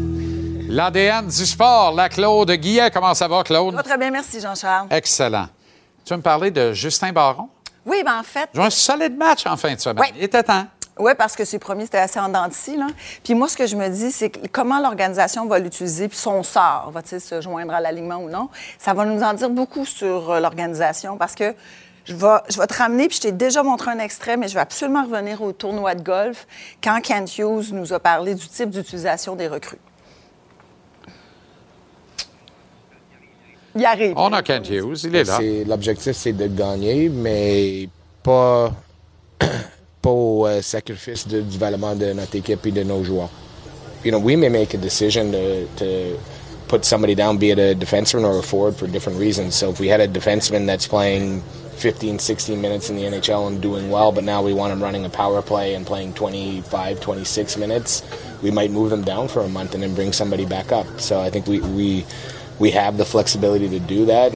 L'ADN du sport, la Claude Guillet. Comment ça va, Claude? Très bien, merci Jean-Charles. Excellent. Tu veux me parler de Justin Baron? Oui, ben en fait, J'ai un solide match en fin de semaine. Oui. Il était temps. oui, parce que ses premiers, c'était assez en dents de scie, là. Puis moi, ce que je me dis, c'est que comment l'organisation va l'utiliser, puis son sort, va-t-il se joindre à l'alignement ou non, ça va nous en dire beaucoup sur euh, l'organisation, parce que je vais, je vais te ramener, puis je t'ai déjà montré un extrait, mais je vais absolument revenir au tournoi de golf, quand Kent Hughes nous a parlé du type d'utilisation des recrues. Il arrive. On a Kent Hughes, il est là. C'est- L'objectif, c'est de gagner, mais pas, [clears throat] pas au euh, sacrifice de- du développement de notre équipe et de nos joueurs. You know, we may make a decision to, to put somebody down, be it a defenseman or a forward, for different reasons. So if we had a defenseman that's playing 15, 16 minutes in the NHL and doing well, but now we want him running a power play and playing 25, 26 minutes, we might move them down for a month and then bring somebody back up. So I think we, we, we have the flexibility to do that.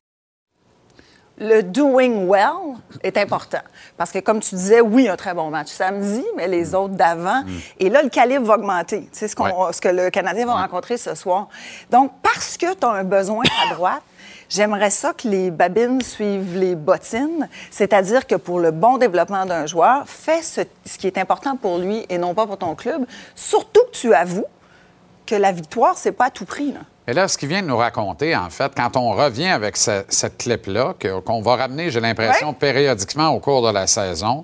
le doing well est important. Parce que, comme tu disais, oui, un très bon match samedi, mais les autres d'avant. Et là, le calibre va augmenter. C'est ce, qu'on- ce que le Canadien va rencontrer ce soir. Donc, parce que tu as un besoin à droite, j'aimerais ça que les babines suivent les bottines. C'est-à-dire que pour le bon développement d'un joueur, fais ce, ce qui est important pour lui et non pas pour ton club. Surtout que tu avoues que la victoire, c'est pas à tout prix. là. Et là, ce qu'il vient de nous raconter, en fait, quand on revient avec ce- cette clip-là, qu'on va ramener, j'ai l'impression, Ouais. périodiquement au cours de la saison,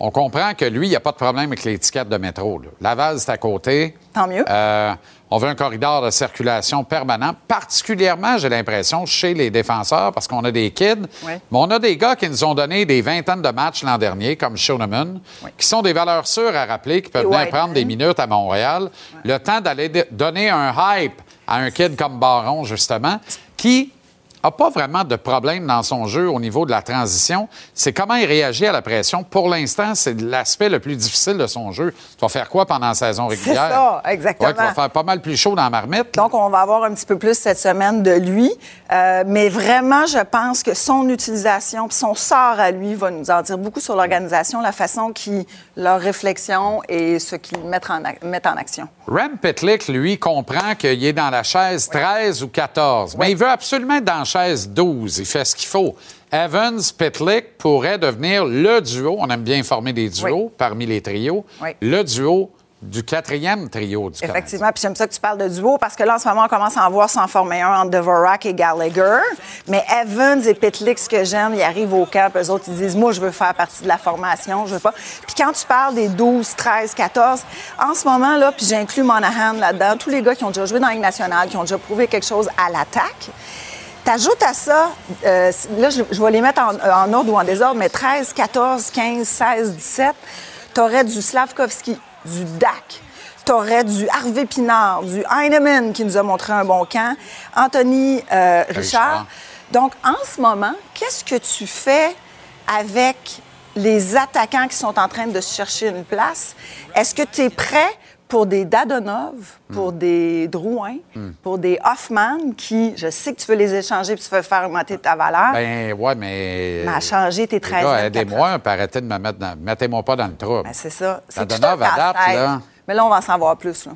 on comprend que lui, il n'y a pas de problème avec l'étiquette de métro. là. Laval, c'est à côté. Tant mieux. Euh, on veut un corridor de circulation permanent, particulièrement, j'ai l'impression, chez les défenseurs, parce qu'on a des kids. Mais on a des gars qui nous ont donné des vingtaines de matchs l'an dernier, comme Shoneman, qui sont des valeurs sûres à rappeler, qui peuvent Et venir Whiteman. prendre des minutes à Montréal. Le temps d'aller donner un hype à un kid comme Baron, justement, qui n'a pas vraiment de problème dans son jeu au niveau de la transition. C'est comment il réagit à la pression. Pour l'instant, c'est l'aspect le plus difficile de son jeu. Tu vas faire quoi pendant la saison C'est régulière? ça, exactement. Ouais, tu vas faire pas mal plus chaud dans la marmite. Donc, on va avoir un petit peu plus cette semaine de lui. Euh, mais vraiment, je pense que son utilisation puis son sort à lui va nous en dire beaucoup sur l'organisation, la façon qu'ils, leur réflexion et ce qu'ils mettent en, ac- mettent en action. Rem Pitlick, lui, comprend qu'il est dans la chaise 13 ou 14, mais il veut absolument être dans la chaise 12. Il fait ce qu'il faut. Evans, Pitlick pourrait devenir le duo, on aime bien former des duos parmi les trios, le duo du quatrième trio du. Effectivement, puis j'aime ça que tu parles de duo parce que là, en ce moment, on commence à en voir s'en former un entre Dvorak et Gallagher. Mais Evans et Pitlick, ce que j'aime, ils arrivent au camp, eux autres, ils disent Moi, je veux faire partie de la formation, je veux pas. Puis quand tu parles des 12, 13, 14, en ce moment, là, puis j'inclus Monahan là-dedans, tous les gars qui ont déjà joué dans la Ligue nationale, qui ont déjà prouvé quelque chose à l'attaque. T'ajoutes à ça, euh, là, je, vais les mettre en, en ordre ou en désordre, mais 13, 14, 15, 16, 17, t'aurais du Slavkovski, du Dak, t'aurais du Harvey Pinard, du Heinemann qui nous a montré un bon camp, Anthony euh, Richard. Richard. Donc, en ce moment, qu'est-ce que tu fais avec les attaquants qui sont en train de se chercher une place? Est-ce que tu es prêt pour des Dadonov, pour des Drouin, pour des Hoffman qui, je sais que tu veux les échanger puis tu veux faire augmenter ta valeur, Ben, ouais, mais. mais à changer tes Les 13 gars, 24 aidez-moi, arrêtez de me mettre dans. Mettez-moi pas dans le trouble. Ben, c'est ça. C'est Dadonov, casse-tête. là. Mais là, on va en savoir plus. Là.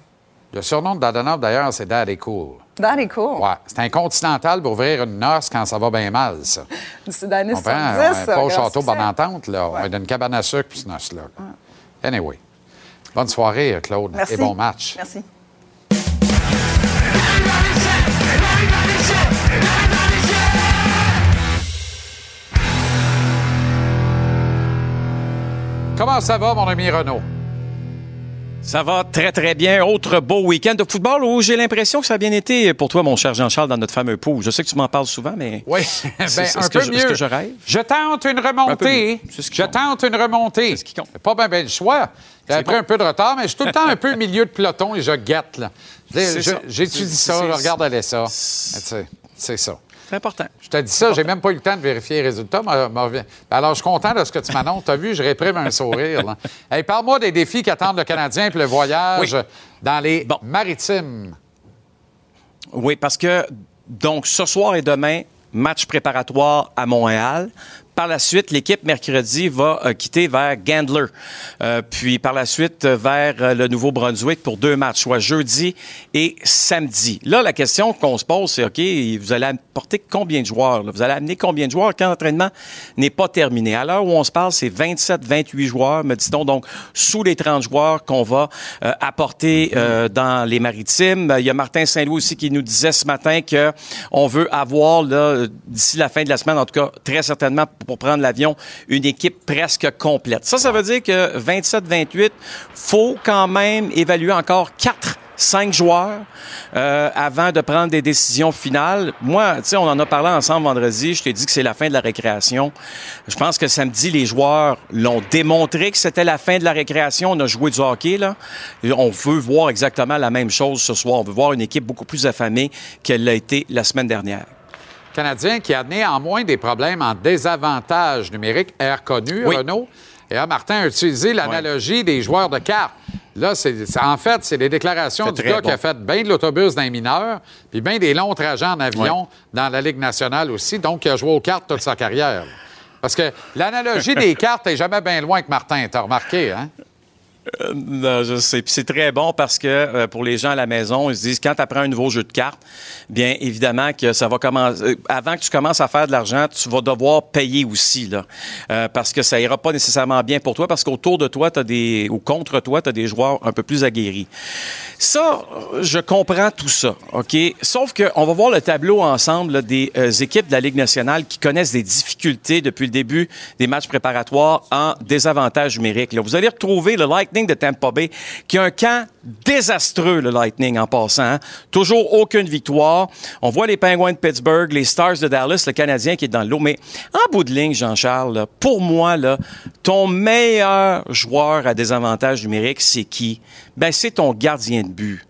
Le surnom de Dadonov, d'ailleurs, c'est Daddy Cool. Is cool. Ouais, c'est un continental pour ouvrir une noce quand ça va bien mal, ça. C'est On prend 70, ouais, ça. pas au château succès. Bonne Entente, là. On est dans une cabane à sucre, puis ce noce-là. Anyway. Bonne soirée, Claude. Merci. Et bon match. Merci. Comment ça va, mon ami Renaud? Ça va très, très bien. Autre beau week-end de football où j'ai l'impression que ça a bien été pour toi, mon cher Jean-Charles, dans notre fameux pool. Je sais que tu m'en parles souvent, mais. Oui, [laughs] ben, un peu je- mieux. que je rêve? Je tente une remontée. ce qui Je compte. tente une remontée. C'est ce qui compte. Pas bien ben le choix. J'ai pris bon. un peu de retard, mais je suis tout le temps un peu au milieu de peloton et je guette. là. J'étudie ça, je regarde aller ça. C'est ça. C'est important. Je te dis ça, j'ai même pas eu le temps de vérifier les résultats. mais- mais- ben Alors, je suis content de ce que tu m'annonces. Tu as vu, je réprime un sourire. là. [laughs] Hey, Parle-moi des défis qu'attendent le Canadien et le voyage Oui. dans les Bon. maritimes. Oui, parce que, donc, ce soir et demain, match préparatoire à Montréal. Par la suite, l'équipe mercredi va euh, quitter vers Gandler, Euh, puis par la suite euh, vers le Nouveau-Brunswick pour deux matchs, soit jeudi et samedi. Là, la question qu'on se pose, c'est OK, vous allez apporter combien de joueurs? Vous allez amener combien de joueurs quand l'entraînement n'est pas terminé? À l'heure où on se parle, c'est 27-28 joueurs, me dit-on, donc sous les 30 joueurs qu'on va apporter dans les maritimes. Il y a Martin Saint-Louis aussi qui nous disait ce matin que on veut avoir d'ici la fin de la semaine, en tout cas très certainement pour prendre l'avion, une équipe presque complète. Ça, ça veut dire que 27-28, faut quand même évaluer encore quatre cinq joueurs euh, avant de prendre des décisions finales. Moi, tu sais, on en a parlé ensemble vendredi. Je t'ai dit que c'est la fin de la récréation. Je pense que samedi, les joueurs l'ont démontré que c'était la fin de la récréation. On a joué du hockey, là. On veut voir exactement la même chose ce soir. On veut voir une équipe beaucoup plus affamée qu'elle l'a été la semaine dernière. Canadien qui a néanmoins des problèmes en désavantage numérique est reconnu, Oui. Renaud. Et là, Martin a utilisé l'analogie des joueurs de cartes. Là, c'est, en fait, c'est les déclarations du gars qui a fait bien de l'autobus d'un mineur, puis bien des longs trajets en avion dans la Ligue nationale aussi, donc qui a joué aux cartes toute sa carrière. Parce que l'analogie des [laughs] cartes est jamais bien loin que Martin, t'as remarqué, hein? Euh, non, je sais. Puis c'est très bon parce que euh, pour les gens à la maison, ils se disent quand tu apprends un nouveau jeu de cartes, bien évidemment que ça va commencer. euh, avant que tu commences à faire de l'argent, tu vas devoir payer aussi là, Euh, parce que ça ira pas nécessairement bien pour toi parce qu'autour de toi, t'as des ou contre toi, tu as des joueurs un peu plus aguerris. Ça, je comprends tout ça, ok? Sauf que on va voir le tableau ensemble des euh, équipes de la Ligue nationale qui connaissent des difficultés depuis le début des matchs préparatoires en désavantage numérique. Là, vous allez retrouver le Lightning de Tampa Bay, qui a un camp désastreux, le Lightning, en passant. hein. Toujours aucune victoire. On voit les Penguins de Pittsburgh, les Stars de Dallas, le Canadien qui est dans l'eau. Mais en bout de ligne, Jean-Charles, pour moi, là, ton meilleur joueur à désavantage numérique, c'est qui? Ben, c'est ton gardien de but.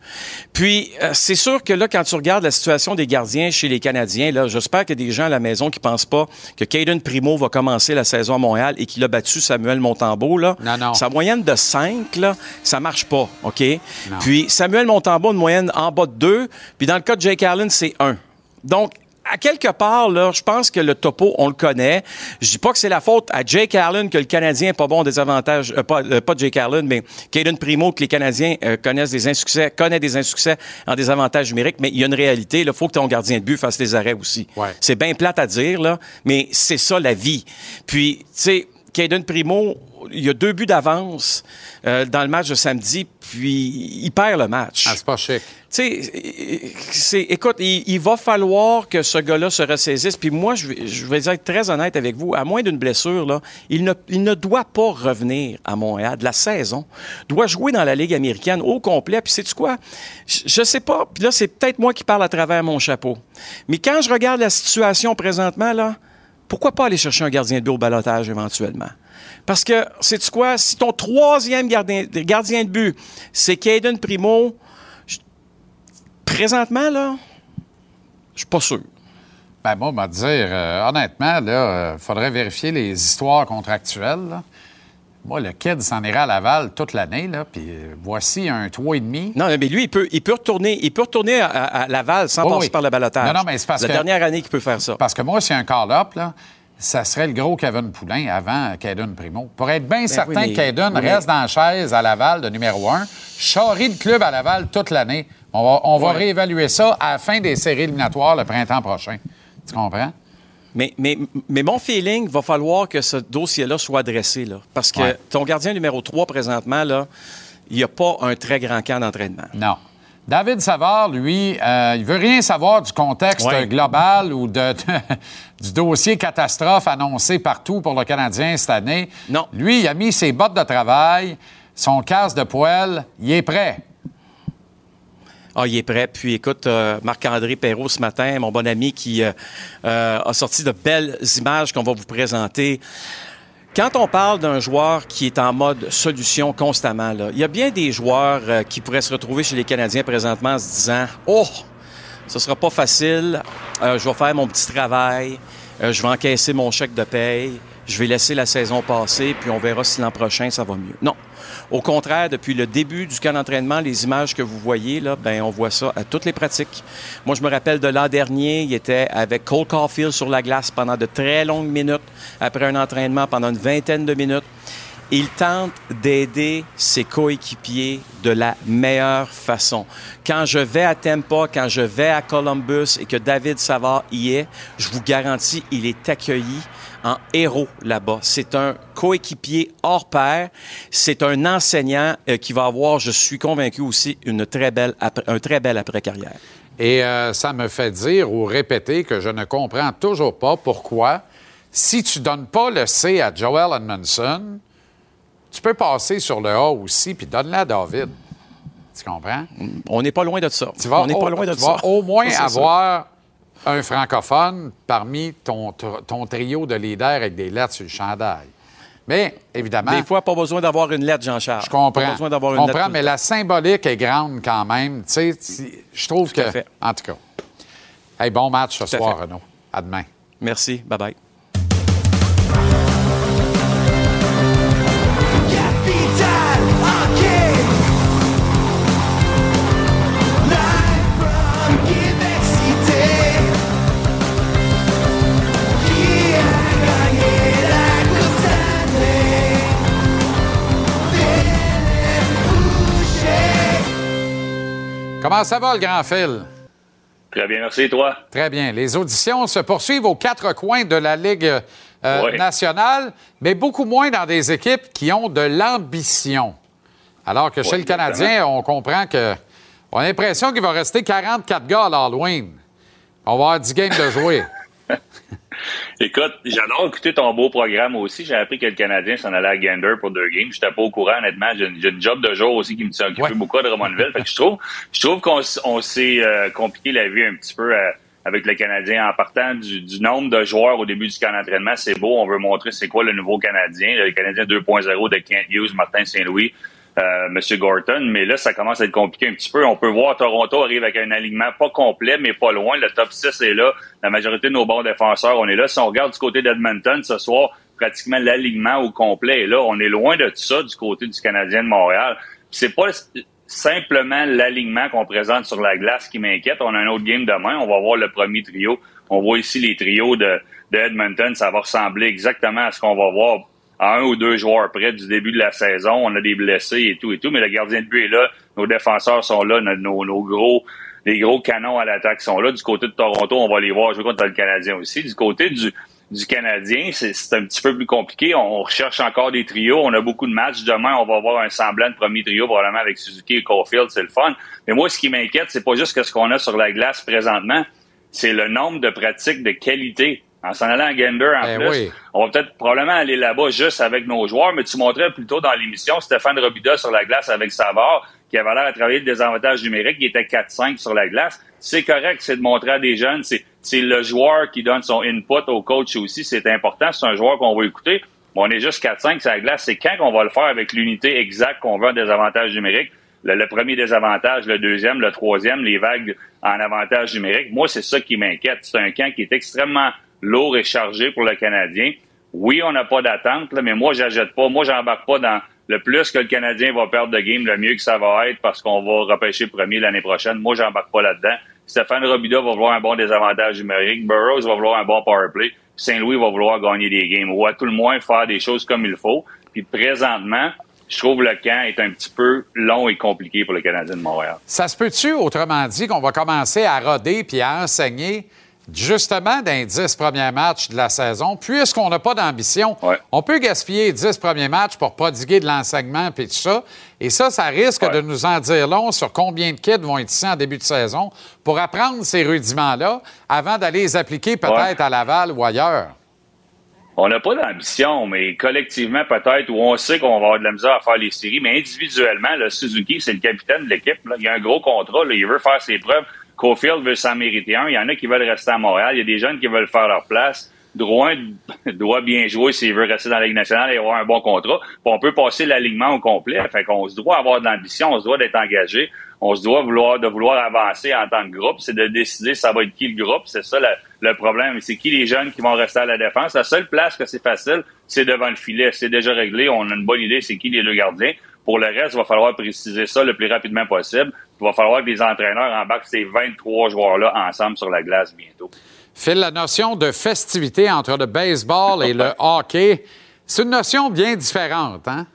Puis, euh, c'est sûr que là, quand tu regardes la situation des gardiens chez les Canadiens, là, j'espère qu'il y a des gens à la maison qui pensent pas que Caden Primo va commencer la saison à Montréal et qu'il a battu Samuel Montembeau, là. Non, non. Sa moyenne de 5, là, ça marche pas, OK? Puis Samuel Montembeau, une moyenne en bas de 2. Puis dans le cas de Jake Allen, c'est 1. Donc, à quelque part, là, je pense que le topo, on le connaît. Je dis pas que c'est la faute à Jake Allen que le Canadien est pas bon des avantages, euh, pas, euh, pas Jake Allen, mais Caden Primo que les Canadiens euh, connaissent des insuccès, connaît des insuccès en des avantages numériques, mais il y a une réalité. Il faut que ton gardien de but fasse les arrêts aussi. C'est bien plate à dire, là, mais c'est ça la vie. Puis, tu sais, Caden Primo, il y a deux buts d'avance euh, dans le match de samedi, puis il perd le match. Ah, c'est pas chic. Tu sais, écoute, il, il va falloir que ce gars-là se ressaisisse. Puis moi, je vais, je vais être très honnête avec vous. À moins d'une blessure, là, il ne, il ne doit pas revenir à Montréal de la saison. doit jouer dans la Ligue américaine au complet. Puis sais-tu quoi? Je, je sais pas. Puis là, c'est peut-être moi qui parle à travers mon chapeau. Mais quand je regarde la situation présentement, là, pourquoi pas aller chercher un gardien de but au balotage éventuellement? Parce que, sais-tu quoi? Si ton troisième gardien, gardien de but, c'est Caden Primo, je- présentement, là, je suis pas sûr. Ben, moi, on va te dire, euh, honnêtement, là, il faudrait vérifier les histoires contractuelles. là. Moi, le kid s'en ira à Laval toute l'année, là, puis euh, voici un 3,5. Non, mais lui, il peut, il peut retourner, il peut retourner à, Laval sans passer oui. par le balotage. Non, non, mais c'est parce la que- dernière année qu'il peut faire ça. Parce que moi, c'est un call-up, là. Ça serait le gros Kevin Poulain avant Caden Primo. Pour être bien certain Ben oui, mais- que Caden oui, mais- reste dans la chaise à Laval de numéro un, charrie le club à Laval toute l'année. On va, on va Ouais. réévaluer ça à la fin des séries éliminatoires le printemps prochain. Tu comprends? Mais, mais, mais mon feeling, va falloir que ce dossier-là soit adressé. Là, parce que Ouais. ton gardien numéro 3, présentement, là, il n'y a pas un très grand camp d'entraînement. Non. David Savard, lui, euh, il veut rien savoir du contexte Ouais. global ou de, [laughs] du dossier catastrophe annoncé partout pour le Canadien cette année. Non. Lui, il a mis ses bottes de travail, son casque de poêle, il est prêt. Ah, il est prêt. Puis écoute, euh, Marc-André Perrault ce matin, mon bon ami, qui euh, a sorti de belles images qu'on va vous présenter. Quand on parle d'un joueur qui est en mode solution constamment, il y a bien des joueurs euh, qui pourraient se retrouver chez les Canadiens présentement en se disant Oh, ce sera pas facile, euh, je vais faire mon petit travail, euh, je vais encaisser mon chèque de paye, je vais laisser la saison passer, puis on verra si l'an prochain ça va mieux. Non. Au contraire, depuis le début du camp d'entraînement, les images que vous voyez, là, ben, on voit ça à toutes les pratiques. Moi, je me rappelle de l'an dernier, il était avec Cole Caulfield sur la glace pendant de très longues minutes, après un entraînement pendant une vingtaine de minutes. Il tente d'aider ses coéquipiers de la meilleure façon. Quand je vais à Tampa, quand je vais à Columbus et que David Savard y est, je vous garantis, il est accueilli en héros là-bas. C'est un coéquipier hors pair. C'est un enseignant euh, qui va avoir, je suis convaincu aussi, une très belle après- un très bel après-carrière. Et euh, ça me fait dire ou répéter que je ne comprends toujours pas pourquoi, si tu donnes pas le C à Joel Edmondson, tu peux passer sur le A aussi, puis donne-le à David. Tu comprends? On n'est pas loin de ça. Tu vas, On n'est au, pas loin de tu ça. vas au moins [laughs] ça. Un francophone parmi ton, ton trio de leaders avec des lettres sur le chandail. Mais, évidemment, Des fois, pas besoin d'avoir une lettre, Jean-Charles. je comprends. Pas besoin d'avoir une comprends, lettre. mais la symbolique est grande quand même. Tu sais, je trouve Tout que. fait. En tout cas. Hey, bon match ce Tout soir. Renaud. À demain. Merci. Bye-bye. Comment ça va, le grand fil? Très bien, merci, toi. Très bien. Les auditions se poursuivent aux quatre coins de la Ligue euh, Oui. nationale, mais beaucoup moins dans des équipes qui ont de l'ambition. Alors que chez le Canadien, on comprend que. On a l'impression qu'il va rester 44 gars à l'Halloween. On va avoir 10 games de jouer. [laughs] Écoute, j'adore écouter ton beau programme aussi. J'ai appris que le Canadien s'en allait à Gander pour deux games. J'étais pas au courant, honnêtement. J'ai une, job de jour aussi qui me tient occupé beaucoup Drummondville. Fait que je trouve, je trouve qu'on on s'est euh, compliqué la vie un petit peu euh, avec le Canadien en partant du, du nombre de joueurs au début du camp d'entraînement. C'est beau. On veut montrer c'est quoi le nouveau Canadien. Le Canadien 2.0 de Kent Hughes, Martin Saint-Louis. Euh, Monsieur Gorton, mais là, ça commence à être compliqué un petit peu. On peut voir Toronto arrive avec un alignement pas complet, mais pas loin. Le top 6 est là. La majorité de nos bons défenseurs, on est là. Si on regarde du côté d'Edmonton ce soir, pratiquement l'alignement au complet est là. On est loin de tout ça du côté du Canadien de Montréal. C'est pas simplement l'alignement qu'on présente sur la glace qui m'inquiète. On a un autre game demain. On va voir le premier trio On voit ici les trios de, de Edmonton, ça va ressembler exactement à ce qu'on va voir à un ou deux joueurs près du début de la saison. On a des blessés et tout et tout, mais le gardien de but est là, nos défenseurs sont là, nos, nos gros les gros canons à l'attaque sont là. Du côté de Toronto, on va les voir jouer contre le Canadien aussi. Du côté du, du Canadien, c'est un petit peu plus compliqué. On, recherche encore des trios. On a beaucoup de matchs. Demain, on va avoir un semblant de premier trio, probablement avec Suzuki et Caulfield. C'est le fun. Mais moi, ce qui m'inquiète, c'est pas juste ce qu'on a sur la glace présentement, c'est le nombre de pratiques de qualité. En s'en allant à Gander, en Ben plus, oui. on va peut-être probablement aller là-bas juste avec nos joueurs, mais tu montrais plus tôt dans l'émission Stéphane Robida sur la glace avec Savard, qui avait l'air à travailler le désavantage numérique, qui était 4-5 sur la glace. C'est correct, c'est de montrer à des jeunes, c'est c'est le joueur qui donne son input au coach aussi, c'est important, c'est un joueur qu'on va écouter. Mais on est juste 4-5 sur la glace, c'est quand qu'on va le faire avec l'unité exacte qu'on veut en désavantage numérique? Le, le premier désavantage, le deuxième, le troisième, les vagues en avantage numérique. Moi, c'est ça qui m'inquiète. C'est un camp qui est extrêmement lourd et chargé pour le Canadien. Oui, on n'a pas d'attente, mais moi, j'achète pas. Moi, j'embarque pas dans le plus que le Canadien va perdre de game, le mieux que ça va être parce qu'on va repêcher premier l'année prochaine. Moi, j'embarque pas là-dedans. Stéphane Robida va vouloir un bon désavantage numérique. Burroughs va vouloir un bon power play. Saint-Louis va vouloir gagner des games. Ou à tout le moins faire des choses comme il faut. Puis présentement, je trouve le camp est un petit peu long et compliqué pour le Canadien de Montréal. Ça se peut-tu, autrement dit, qu'on va commencer à roder puis à enseigner justement dans les 10 premiers matchs de la saison, puisqu'on n'a pas d'ambition, on peut gaspiller les 10 premiers matchs pour prodiguer de l'enseignement puis tout ça. Et ça, ça risque de nous en dire long sur combien de kids vont être ici en début de saison pour apprendre ces rudiments-là avant d'aller les appliquer peut-être à Laval ou ailleurs. On n'a pas d'ambition, mais collectivement, peut-être, où on sait qu'on va avoir de la misère à faire les séries, mais individuellement, le Suzuki, c'est le capitaine de l'équipe. Il a un gros contrat, là. il veut faire ses preuves. Cofield veut s'en mériter un. Il y en a qui veulent rester à Montréal. Il y a des jeunes qui veulent faire leur place. Drouin [laughs] doit bien jouer s'il veut rester dans la Ligue nationale et avoir un bon contrat. Puis on peut passer l'alignement au complet. Fait qu'on se doit avoir de l'ambition, on se doit d'être engagé, on se doit vouloir de vouloir avancer en tant que groupe. C'est de décider ça va être qui le groupe. C'est ça le, le problème. C'est qui les jeunes qui vont rester à la défense. La seule place que c'est facile, c'est devant le filet. C'est déjà réglé. On a une bonne idée, c'est qui les deux gardiens. Pour le reste, il va falloir préciser ça le plus rapidement possible. Il va falloir que les entraîneurs embarquent ces 23 joueurs-là ensemble sur la glace bientôt. Phil, la notion de festivité entre le baseball et le [laughs] hockey, c'est une notion bien différente, hein?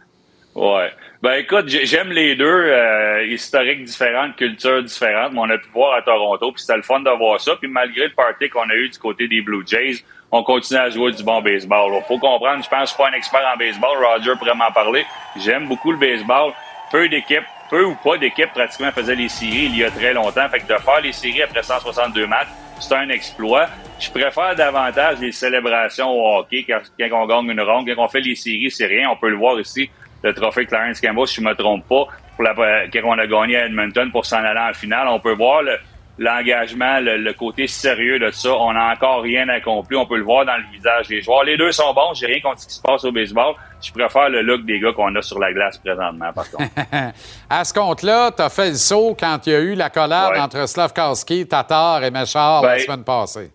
Ouais. Ben écoute, j'ai- j'aime les deux, euh, historiques différentes, cultures différentes, mais on a pu voir à Toronto, puis c'était le fun de voir ça. Puis malgré le party qu'on a eu du côté des Blue Jays, on continue à jouer du bon baseball. Il faut comprendre, je pense que je suis pas un expert en baseball, Roger pourrait m'en parler. J'aime beaucoup le baseball. Peu d'équipes, peu ou pas d'équipes pratiquement faisaient les séries il y a très longtemps. Fait que de faire les séries après 162 matchs, c'est un exploit. Je préfère davantage les célébrations au hockey quand, on gagne une ronde. Quand on fait les séries, c'est rien. On peut le voir ici, le trophée Clarence Campbell, si je me trompe pas, pour la, quand on a gagné à Edmonton pour s'en aller en finale. On peut voir le- l'engagement, le, le côté sérieux de ça. On n'a encore rien accompli. On peut le voir dans le visage des joueurs. Les deux sont bons. J'ai rien contre ce qui se passe au baseball. Je préfère le look des gars qu'on a sur la glace présentement, par contre. [laughs] à ce compte-là, tu as fait le saut quand il y a eu la collade Ouais. entre Slavkowski, Tatar et Méchard la Ben, semaine passée.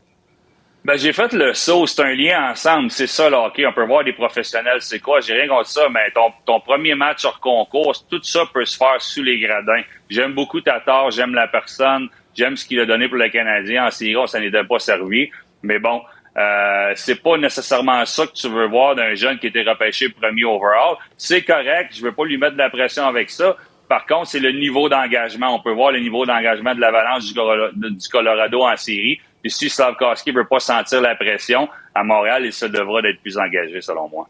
Ben, j'ai fait le saut, c'est un lien ensemble, c'est ça le hockey. On peut voir des professionnels, c'est quoi, j'ai rien contre ça, mais ton, ton premier match hors concours, tout ça peut se faire sous les gradins. J'aime beaucoup Tatar, j'aime la personne, j'aime ce qu'il a donné pour le Canadien. En série, ça n'était pas servi. Mais bon, euh, c'est pas nécessairement ça que tu veux voir d'un jeune qui était repêché premier overall. C'est correct, je veux pas lui mettre de la pression avec ça. Par contre, c'est le niveau d'engagement. On peut voir le niveau d'engagement de l'Avalanche du, Colo- du Colorado en série. Puis si Slavkowski veut pas sentir la pression, à Montréal, il se devra d'être plus engagé, selon moi.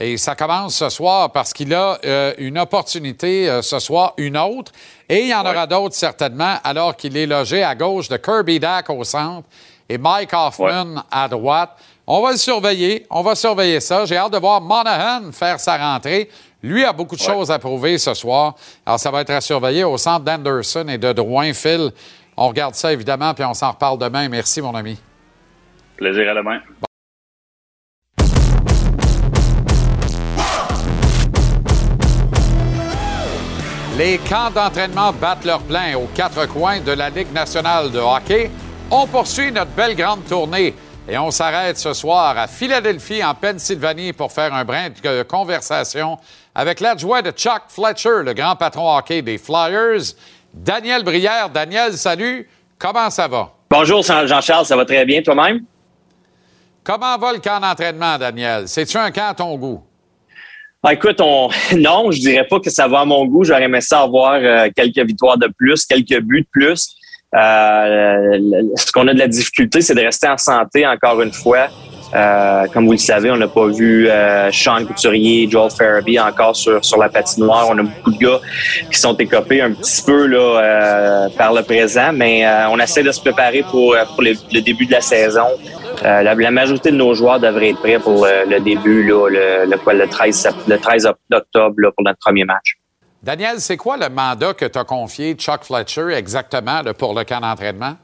Et ça commence ce soir parce qu'il a euh, une opportunité euh, ce soir, une autre. Et il y en aura d'autres certainement, alors qu'il est logé à gauche de Kirby Dack au centre et Mike Hoffman à droite. On va le surveiller. On va surveiller ça. J'ai hâte de voir Monahan faire sa rentrée. Lui a beaucoup de choses à prouver ce soir. Alors, ça va être à surveiller au centre d'Anderson et de Drouin. Phil, on regarde ça évidemment, puis on s'en reparle demain. Merci, mon ami. Plaisir à demain. Les camps d'entraînement battent leur plein aux quatre coins de la Ligue nationale de hockey. On poursuit notre belle grande tournée et on s'arrête ce soir à Philadelphie, en Pennsylvanie, pour faire un brin de conversation avec l'adjoint de Chuck Fletcher, le grand patron hockey des Flyers, Daniel Brière. Daniel, salut. Comment ça va? Bonjour Jean-Charles, ça va très bien toi-même? Comment va le camp d'entraînement, Daniel? C'est-tu un camp à ton goût? Ah, écoute, on... [laughs] non, je dirais pas que ça va à mon goût. J'aurais aimé ça avoir euh, quelques victoires de plus, quelques buts de plus. Euh, ce qu'on a de la difficulté, c'est de rester en santé encore une fois. Euh, comme vous le savez, on n'a pas vu euh, Sean Couturier, Joel Farabee encore sur, sur la patinoire. On a beaucoup de gars qui sont écopés un petit peu là, euh, par le présent, mais euh, on essaie de se préparer pour, pour le début de la saison. La, la, majorité de nos joueurs devraient être prêts pour le, début, là, le, le, le, 13, le 13 octobre là, pour notre premier match. Daniel, c'est quoi le mandat que tu as confié Chuck Fletcher exactement là, pour le camp d'entraînement?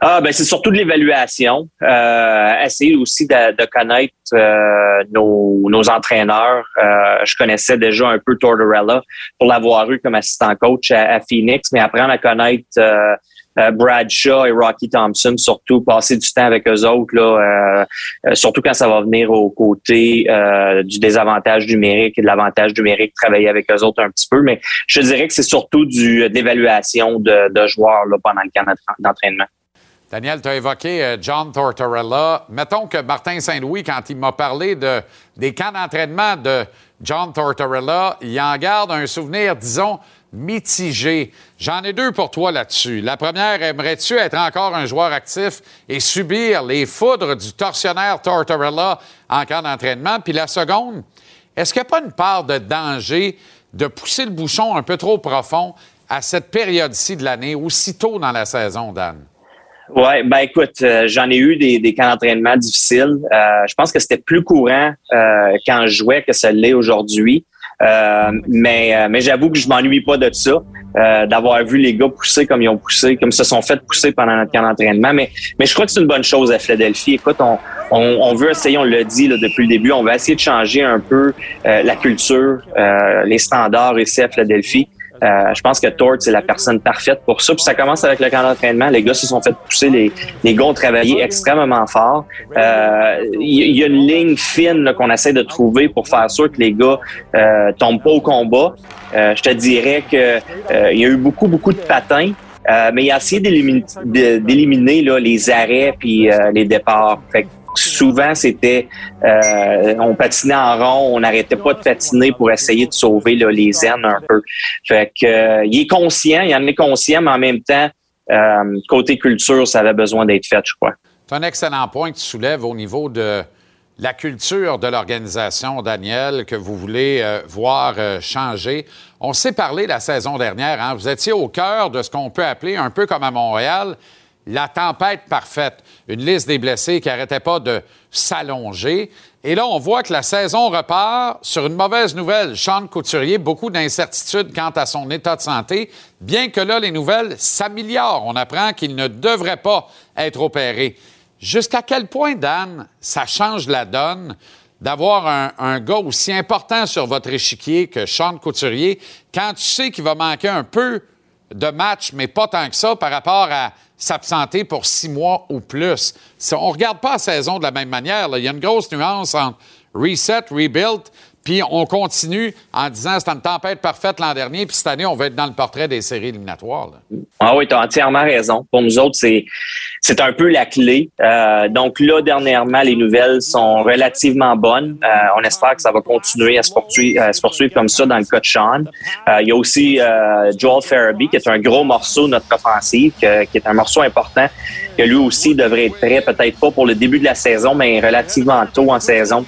Ah, ben c'est surtout de l'évaluation. Euh, essayer aussi de, de connaître euh, nos, nos, entraîneurs. Euh, je connaissais déjà un peu Tortorella pour l'avoir eu comme assistant coach à, à, Phoenix, mais apprendre à connaître euh, euh, Bradshaw et Rocky Thompson, surtout passer du temps avec eux autres, là, euh, surtout quand ça va venir aux côtés euh, du désavantage numérique et de l'avantage numérique, travailler avec eux autres un petit peu. Mais je dirais que c'est surtout du, de l'évaluation de, de, joueurs là, pendant le camp d'entraînement. Daniel, tu as évoqué John Tortorella. Mettons que Martin Saint-Louis, quand il m'a parlé de, des camps d'entraînement de John Tortorella, il en garde un souvenir, disons, mitigé. J'en ai deux pour toi là-dessus. La première, aimerais-tu être encore un joueur actif et subir les foudres du tortionnaire Tortorella en camp d'entraînement? Puis la seconde, est-ce qu'il n'y a pas une part de danger de pousser le bouchon un peu trop profond à cette période-ci de l'année, aussitôt dans la saison, Dan? Oui, ben écoute, euh, j'en ai eu des, des camps d'entraînement difficiles. Euh, je pense que c'était plus courant euh, quand je jouais que ça l'est aujourd'hui. Euh, mais mais j'avoue que je m'ennuie pas de ça, euh, d'avoir vu les gars pousser comme ils ont poussé, comme se sont fait pousser pendant notre camp d'entraînement. Mais mais je crois que c'est une bonne chose à Philadelphie. Écoute, on on, on veut essayer, on l'a dit là, depuis le début, on va essayer de changer un peu euh, la culture, les standards ici à Philadelphie. Euh, je pense que Tort, c'est la personne parfaite pour ça. Puis ça commence avec le camp d'entraînement. Les gars se sont fait pousser. Les, les gars ont travaillé extrêmement fort. Il euh, y, y, a une ligne fine qu'on essaie de trouver pour faire sûr que les gars euh, tombent pas au combat. Euh, je te dirais que euh, il y a eu beaucoup, beaucoup de patins. mais il a essayé d'éliminer les arrêts puis les départs. Fait souvent c'était euh, on patinait en rond, on n'arrêtait pas de patiner pour essayer de sauver les aines un peu. Fait que euh, il est conscient, il en est conscient, mais en même temps, euh, côté culture, ça avait besoin d'être fait, je crois. C'est un excellent point que tu soulèves au niveau de la culture de l'organisation, Daniel, que vous voulez voir changer. On s'est parlé la saison dernière, hein? vous étiez au cœur de ce qu'on peut appeler, un peu comme à Montréal, la tempête parfaite, une liste des blessés qui n'arrêtait pas de s'allonger. Et là, on voit que la saison repart sur une mauvaise nouvelle. Sean Couturier, beaucoup d'incertitudes quant à son état de santé, bien que là, les nouvelles s'améliorent. On apprend qu'il ne devrait pas être opéré. Jusqu'à quel point, Dan, ça change la donne d'avoir un, un, gars aussi important sur votre échiquier que Sean Couturier quand tu sais qu'il va manquer un peu de match, mais pas tant que ça par rapport à s'absenter pour six mois ou plus. On ne regarde pas la saison de la même manière. Il y a une grosse nuance entre reset, rebuild, puis on continue en disant c'est une tempête parfaite l'an dernier, puis cette année, on va être dans le portrait des séries éliminatoires. Ah oui, tu as entièrement raison. Pour nous autres, c'est, un peu la clé. Euh, donc là, dernièrement, les nouvelles sont relativement bonnes. Euh, on espère que ça va continuer à se poursuivre, comme ça dans le cas de Sean. Euh, il y a aussi Joel Farabee, qui est un gros morceau de notre offensive, qui est un morceau important, que lui aussi devrait être prêt, peut-être pas pour le début de la saison, mais relativement tôt en saison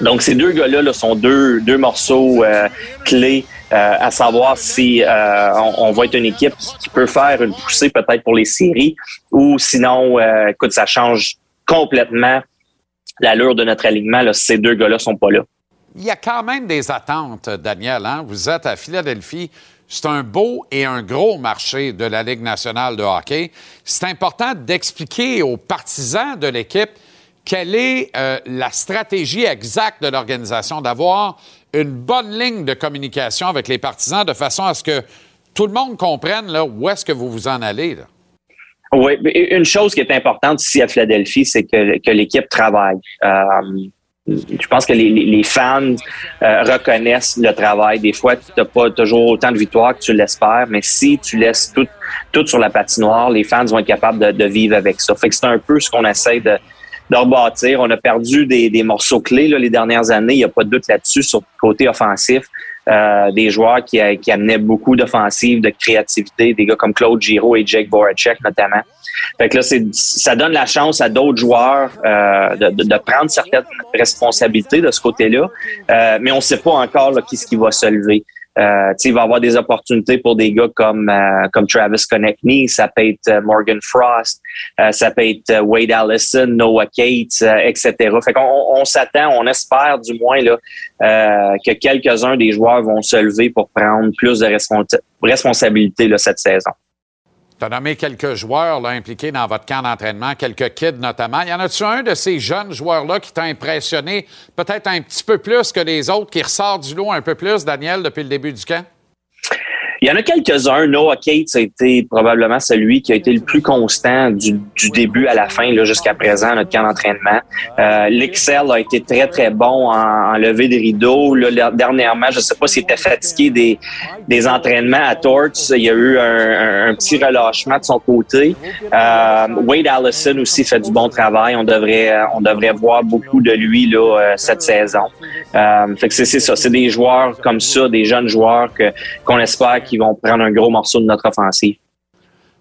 donc, ces deux gars-là là, sont deux, deux morceaux euh, clés euh, à savoir si euh, on, va être une équipe qui peut faire une poussée peut-être pour les séries ou sinon, écoute, ça change complètement l'allure de notre alignement si ces deux gars-là sont pas là. Il y a quand même des attentes, Daniel. Hein? Vous êtes à Philadelphie. C'est un beau et un gros marché de la Ligue nationale de hockey. C'est important d'expliquer aux partisans de l'équipe quelle est euh, la stratégie exacte de l'organisation, d'avoir une bonne ligne de communication avec les partisans de façon à ce que tout le monde comprenne là, où est-ce que vous vous en allez. Là? Oui, une chose qui est importante ici à Philadelphie, c'est que, l'équipe travaille. Euh, je pense que les, fans euh, reconnaissent le travail. Des fois, tu n'as pas toujours autant de victoires que tu l'espères, mais si tu laisses tout, tout sur la patinoire, les fans vont être capables de, de vivre avec ça. Fait que c'est un peu ce qu'on essaie de, On a perdu des, des morceaux clés là, les dernières années. Il n'y a pas de doute là-dessus sur le côté offensif. Euh, des joueurs qui, a- qui amenaient beaucoup d'offensive, de créativité, des gars comme Claude Giraud et Jake Voracek notamment. Fait que là, ça donne la chance à d'autres joueurs euh, de, de- prendre certaines responsabilités de ce côté-là, Euh, mais on ne sait pas encore qui ce qui va se lever. Euh, il va avoir des opportunités pour des gars comme euh, comme Travis Konechny, ça peut être euh, Morgan Frost, euh, ça peut être euh, Wade Allison, Noah Cates, euh, etc. Fait qu'on on, s'attend, on espère du moins là que quelques-uns des joueurs vont se lever pour prendre plus de responsa- responsabilités cette saison. Tu as nommé quelques joueurs là, impliqués dans votre camp d'entraînement, quelques kids notamment. Y en a-tu un de ces jeunes joueurs-là qui t'a impressionné peut-être un petit peu plus que les autres, qui ressort du lot un peu plus, Daniel, depuis le début du camp? Il y en a quelques-uns. Noah Cates a été probablement celui qui a été le plus constant du, du début à la fin jusqu'à présent notre camp d'entraînement. Euh, L'Excel a été très, très bon en, en levée des rideaux. Là, dernièrement, je ne sais pas s'il était fatigué des, des entraînements à Torts. Il y a eu un, un- petit relâchement de son côté. Euh, Wade Allison aussi fait du bon travail. On devrait, on devrait voir beaucoup de lui là, euh, cette saison. Euh, c'est ça. C'est des joueurs comme ça, des jeunes joueurs qu'on espère vont prendre un gros morceau de notre offensive.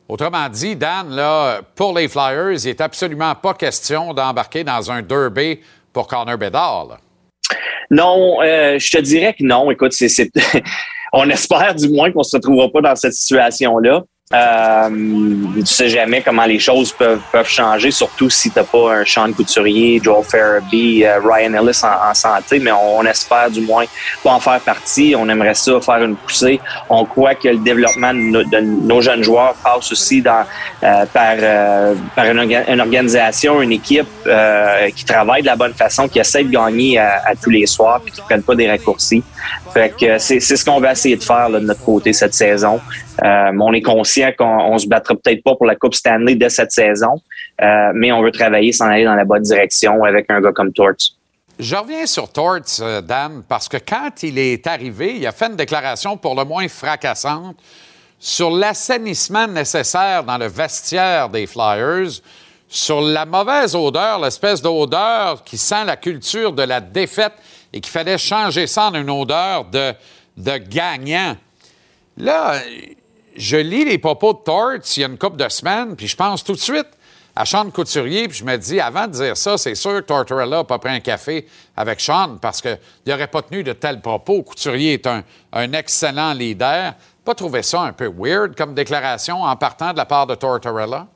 Autrement dit, Dan, là, pour les Flyers, il n'est absolument pas question d'embarquer dans un derby pour Connor Bedard. là. Non, euh, je te dirais que non. Écoute, c'est, [laughs] on espère du moins qu'on se retrouvera pas dans cette situation-là. Euh, tu sais jamais comment les choses peuvent, peuvent changer, surtout si t'as pas un Sean Couturier, Joel Farabee, euh, Ryan Ellis en, santé, mais on, espère du moins pas en faire partie. On aimerait ça faire une poussée. On croit que le développement de, nos- jeunes joueurs passe aussi dans, euh, par, euh, par une, orga- une organisation, une équipe euh, qui travaille de la bonne façon, qui essaie de gagner à, tous les soirs, puis qui ne prennent pas des raccourcis. Fait que c'est c'est ce qu'on va essayer de faire de notre côté cette saison. Euh, on est conscient qu'on on se battra peut-être pas pour la Coupe Stanley dès cette saison, euh, mais on veut travailler s'en aller dans la bonne direction avec un gars comme Torts. Je reviens sur Torts, euh, Dan, parce que quand il est arrivé, il a fait une déclaration pour le moins fracassante sur l'assainissement nécessaire dans le vestiaire des Flyers, sur la mauvaise odeur, l'espèce d'odeur qui sent la culture de la défaite et qu'il fallait changer ça en une odeur de, de gagnant. Là, je lis les propos de Torts il y a une couple de semaines, puis je pense tout de suite à Sean Couturier, puis je me dis, avant de dire ça, c'est sûr que Tortorella n'a pas pris un café avec Sean parce qu'il n'aurait pas tenu de tels propos. Couturier est un, excellent leader. Pas trouvé ça un peu weird comme déclaration en partant de la part de Tortorella?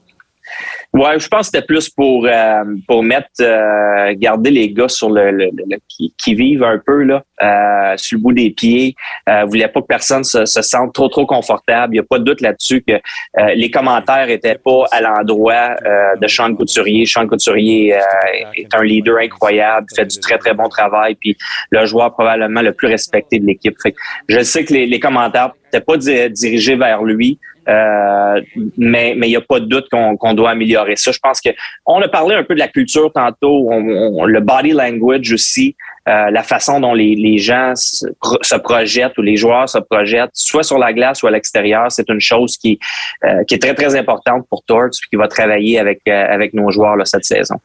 Ouais, je pense que c'était plus pour euh, pour mettre euh, garder les gars sur le, le- le- qui, qui vivent un peu là euh, sur le bout des pieds. Euh, voulait pas que personne se, se sente trop trop confortable. Il y a pas de doute là-dessus que euh, les commentaires étaient pas à l'endroit euh, de Sean Couturier. Sean Couturier euh, est un leader incroyable, fait du très très bon travail, puis le joueur probablement le plus respecté de l'équipe. Je sais que les, les commentaires n'étaient pas di- dirigés vers lui. Euh, mais il n'y a pas de doute qu'on doit améliorer ça. Je pense que on a parlé un peu de la culture tantôt, le body language aussi, euh, la façon dont les, gens se, pro- se projettent ou les joueurs se projettent, soit sur la glace ou à l'extérieur, c'est une chose qui euh, est très très importante pour Torts qui va travailler avec avec nos joueurs cette saison.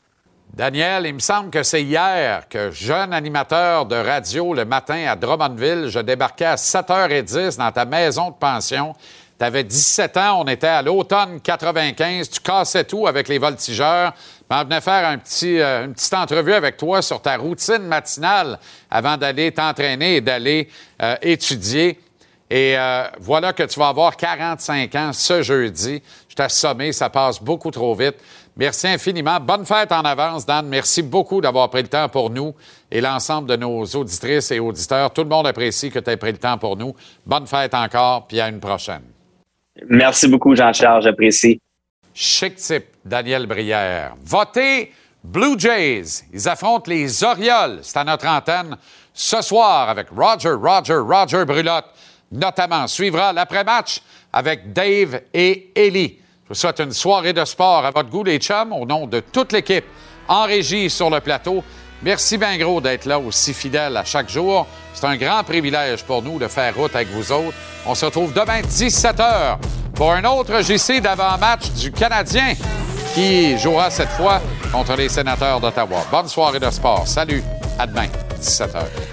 Daniel, il me semble que c'est hier que, jeune animateur de radio le matin à Drummondville, je débarquais à 7h10 dans ta maison de pension. Tu avais 17 ans, on était à l'automne 95, tu cassais tout avec les voltigeurs. On venait faire un petit, euh, une petite entrevue avec toi sur ta routine matinale avant d'aller t'entraîner et d'aller euh, étudier. Et euh, voilà que tu vas avoir 45 ans ce jeudi. Je t'ai assommé, ça passe beaucoup trop vite. Merci infiniment. Bonne fête en avance, Dan. Merci beaucoup d'avoir pris le temps pour nous et l'ensemble de nos auditrices et auditeurs. Tout le monde apprécie que tu aies pris le temps pour nous. Bonne fête encore, puis à une prochaine. Merci beaucoup Jean-Charles, j'apprécie. Chic type, Daniel Brière. Votez Blue Jays. Ils affrontent les Orioles. C'est à notre antenne ce soir avec Roger, Roger, Roger Brulotte. Notamment, suivra l'après-match avec Dave et Ellie. Je vous souhaite une soirée de sport à votre goût, les chums, au nom de toute l'équipe en régie sur le plateau. Merci bien gros d'être là aussi fidèle à chaque jour. C'est un grand privilège pour nous de faire route avec vous autres. On se retrouve demain 17h pour un autre JC d'avant-match du Canadien qui jouera cette fois contre les sénateurs d'Ottawa. Bonne soirée de sport. Salut. À demain, 17h.